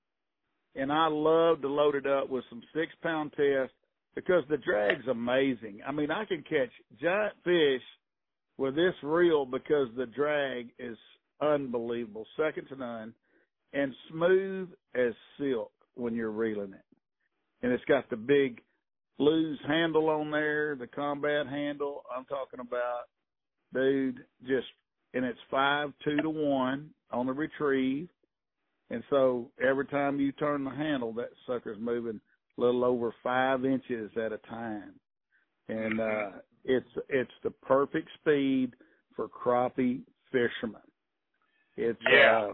and I love to load it up with some six pound test because the drag's amazing. I mean, I can catch giant fish with this reel because the drag is unbelievable, second to none, and smooth as silk when you're reeling it. And it's got the big Lew's handle on there, the combat handle. I'm talking about, dude, just, and it's five, two to one on the retrieve. And so every time you turn the handle, that sucker's moving a little over five inches at a time, and uh, it's it's the perfect speed for crappie fishermen. It's yeah. uh,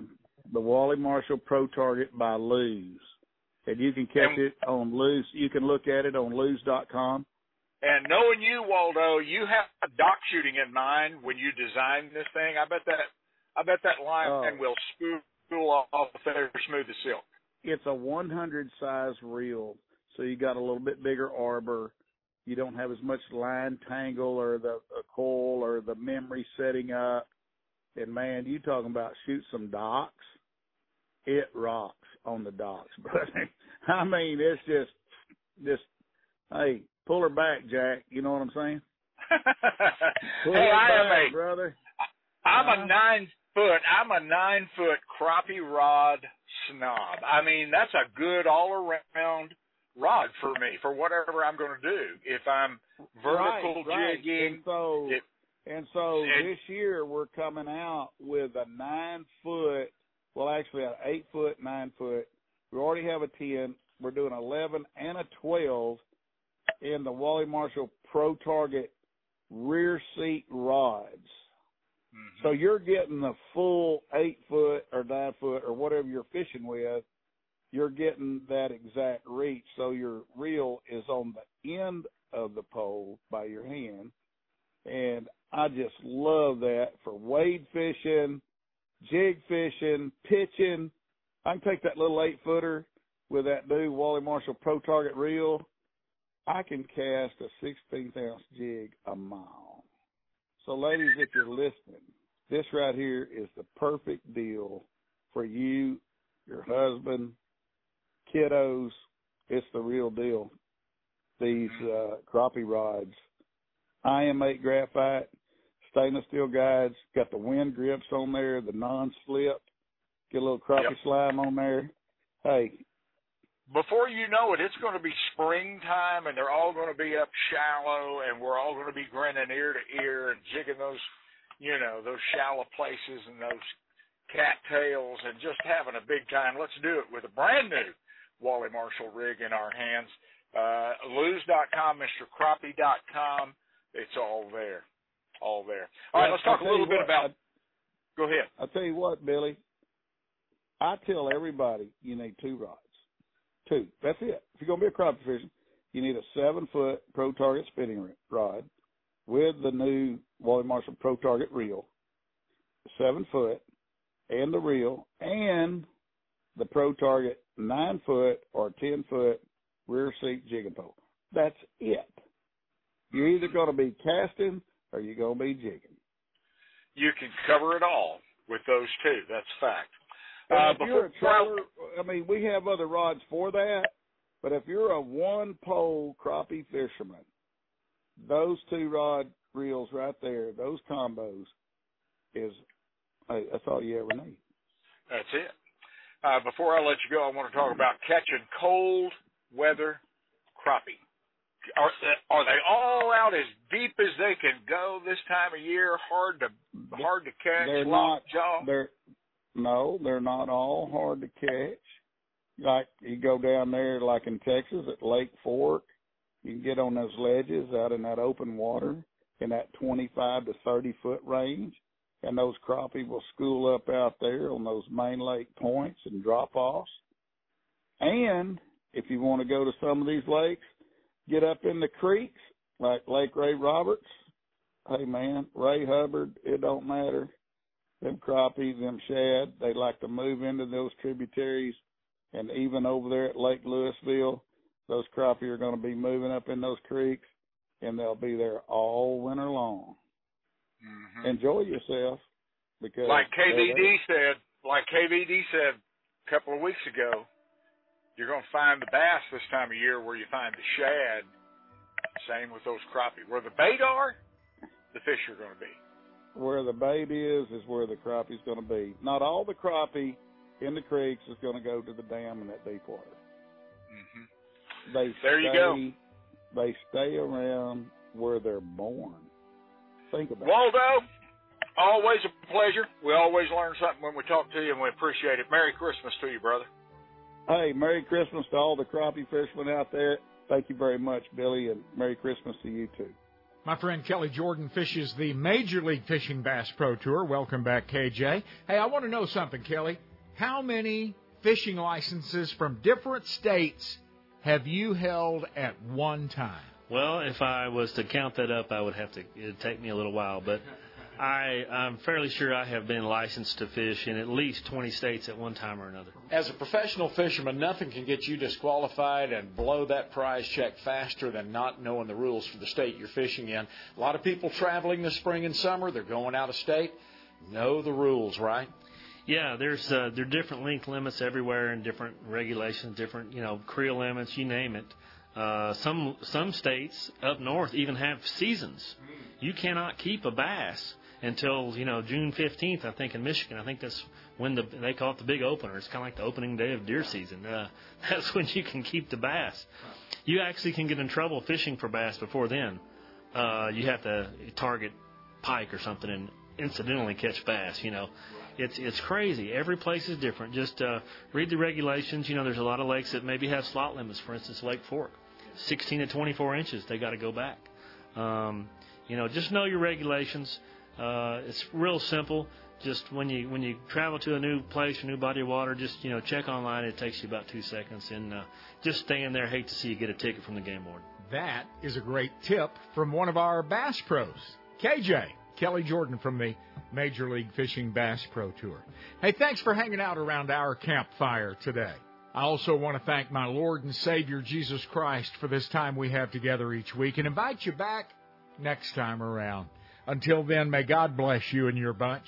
the Wally Marshall Pro Target by Lew's, and you can catch and, it on Lew's. You can look at it on Lew's.com. And knowing you, Waldo, you have dock shooting in mind when you design this thing. I bet that I bet that line oh. will spool off there smooth as silk. It's a 100 size reel so you got a little bit bigger arbor. You don't have as much line tangle or the, coil or the memory setting up. And man, you talking about shoot some docks? It rocks on the docks, brother. I mean, it's just, just, hey, pull her back, Jack. You know what I'm saying? hey, I back, am a brother. I'm uh-huh. a nine foot. I'm a nine foot crappie rod snob. I mean, that's a good all around rod for me for whatever I'm going to do. If I'm vertical right, right. jigging, and so it, and so and, this year we're coming out with a nine foot, well actually an eight foot, nine foot. We already have a ten. We're doing eleven and a twelve in the Wally Marshall Pro Target rear seat rods. Mm-hmm. So you're getting the full eight foot or nine foot or whatever you're fishing with you're getting that exact reach. So your reel is on the end of the pole by your hand. And I just love that for wade fishing, jig fishing, pitching. I can take that little eight footer with that new Wally Marshall Pro Target reel. I can cast a 16th ounce jig a mile. So, ladies, if you're listening, this right here is the perfect deal for you, your husband, kiddos. It's the real deal. These uh, crappie rods, IM8 graphite, stainless steel guides, got the Winn grips on there, the non-slip, get a little crappie Yep. slime on there. Hey, before you know it, it's going to be springtime, and they're all going to be up shallow, and we're all going to be grinning ear to ear and jigging those, you know, those shallow places and those cattails, and just having a big time. Let's do it with a brand new Wally Marshall rig in our hands. Uh, Lew's.com, MrCrappie.com. It's all there, all there. All right, Yeah, let's talk a little bit what, about. Go ahead. I'll tell you what, Billy. I tell everybody you need two rods. Two. That's it. If you're going to be a crappie fishing, you need a seven foot Pro Target spinning rod with the new Wally Marshall Pro Target reel, seven foot, and the reel, and the Pro Target nine foot or ten foot rear seat jigging pole. That's it. You're either going to be casting or you're going to be jigging. You can cover it all with those two. That's fact. Uh, if you're a trailer, I mean, we have other rods for that, but if you're a one pole crappie fisherman, those two rod reels right there, those combos, is that's all you ever need. That's it. Uh, before I let you go, I want to talk about catching cold weather crappie. Are, are they all out as deep as they can go this time of year? Hard to hard to catch. They're not. jaw. They're no, they're not all hard to catch. Like you go down there, like in Texas at Lake Fork, you can get on those ledges out in that open water in that 25 to 30 foot range, and those crappie will school up out there on those main lake points and drop offs. And if you want to go to some of these lakes, get up in the creeks like Lake Ray Roberts. Hey man, Ray Hubbard, it don't matter them crappies, them shad, they like to move into those tributaries. And even over there at Lake Lewisville, those crappie are going to be moving up in those creeks, and they'll be there all winter long. Enjoy yourself because Mm-hmm. Like KVD said, like KVD said a couple of weeks ago, you're going to find the bass this time of year where you find the shad. Same with those crappie. Where the bait are, the fish are going to be. Where the bait is is where the crappie's going to be. Not all the crappie in the creeks is going to go to the dam in that deep water. Mm-hmm. They There you go. They stay around where they're born. Think about it. Waldo, always a pleasure. We always learn something when we talk to you, and we appreciate it. Merry Christmas to you, brother. Hey, Merry Christmas to all the crappie fishermen out there. Thank you very much, Billy, and Merry Christmas to you too. My friend Kelly Jordan fishes the Major League Fishing Bass Pro Tour. Welcome back, KJ. Hey, I want to know something, Kelly. How many fishing licenses from different states have you held at one time? Well, if I was to count that up, I would have to. It'd take me a little while, but I, I'm fairly sure I have been licensed to fish in at least 20 states at one time or another. As a professional fisherman, nothing can get you disqualified and blow that prize check faster than not knowing the rules for the state you're fishing in. A lot of people traveling this spring and summer, they're going out of state. Know the rules, right? Yeah, there's uh, there are different length limits everywhere and different regulations, different you know creel limits, you name it. Uh, some some states up north even have seasons. You cannot keep a bass until you know June 15th. I think in Michigan. I think that's when the they call it the big opener. It's kind of like the opening day of deer season. Uh, that's when you can keep the bass. You actually can get in trouble fishing for bass before then. Uh, you have to target pike or something and incidentally catch bass. You know, it's it's crazy. Every place is different. Just uh, read the regulations. You know, there's a lot of lakes that maybe have slot limits. For instance, Lake Fork, 16 to 24 inches. They got to go back. Um, you know, just know your regulations. Uh, it's real simple. Just when you when you travel to a new place, a new body of water, just you know check online. It takes you about two seconds, and uh, just stand there. Hate to see you get a ticket from the game warden. That is a great tip from one of our bass pros. KJ, Kelly Jordan from the Major League Fishing Bass Pro Tour. Hey, thanks for hanging out around our campfire today. I also want to thank my Lord and Savior Jesus Christ for this time we have together each week and invite you back next time around. Until then, may God bless you and your bunch.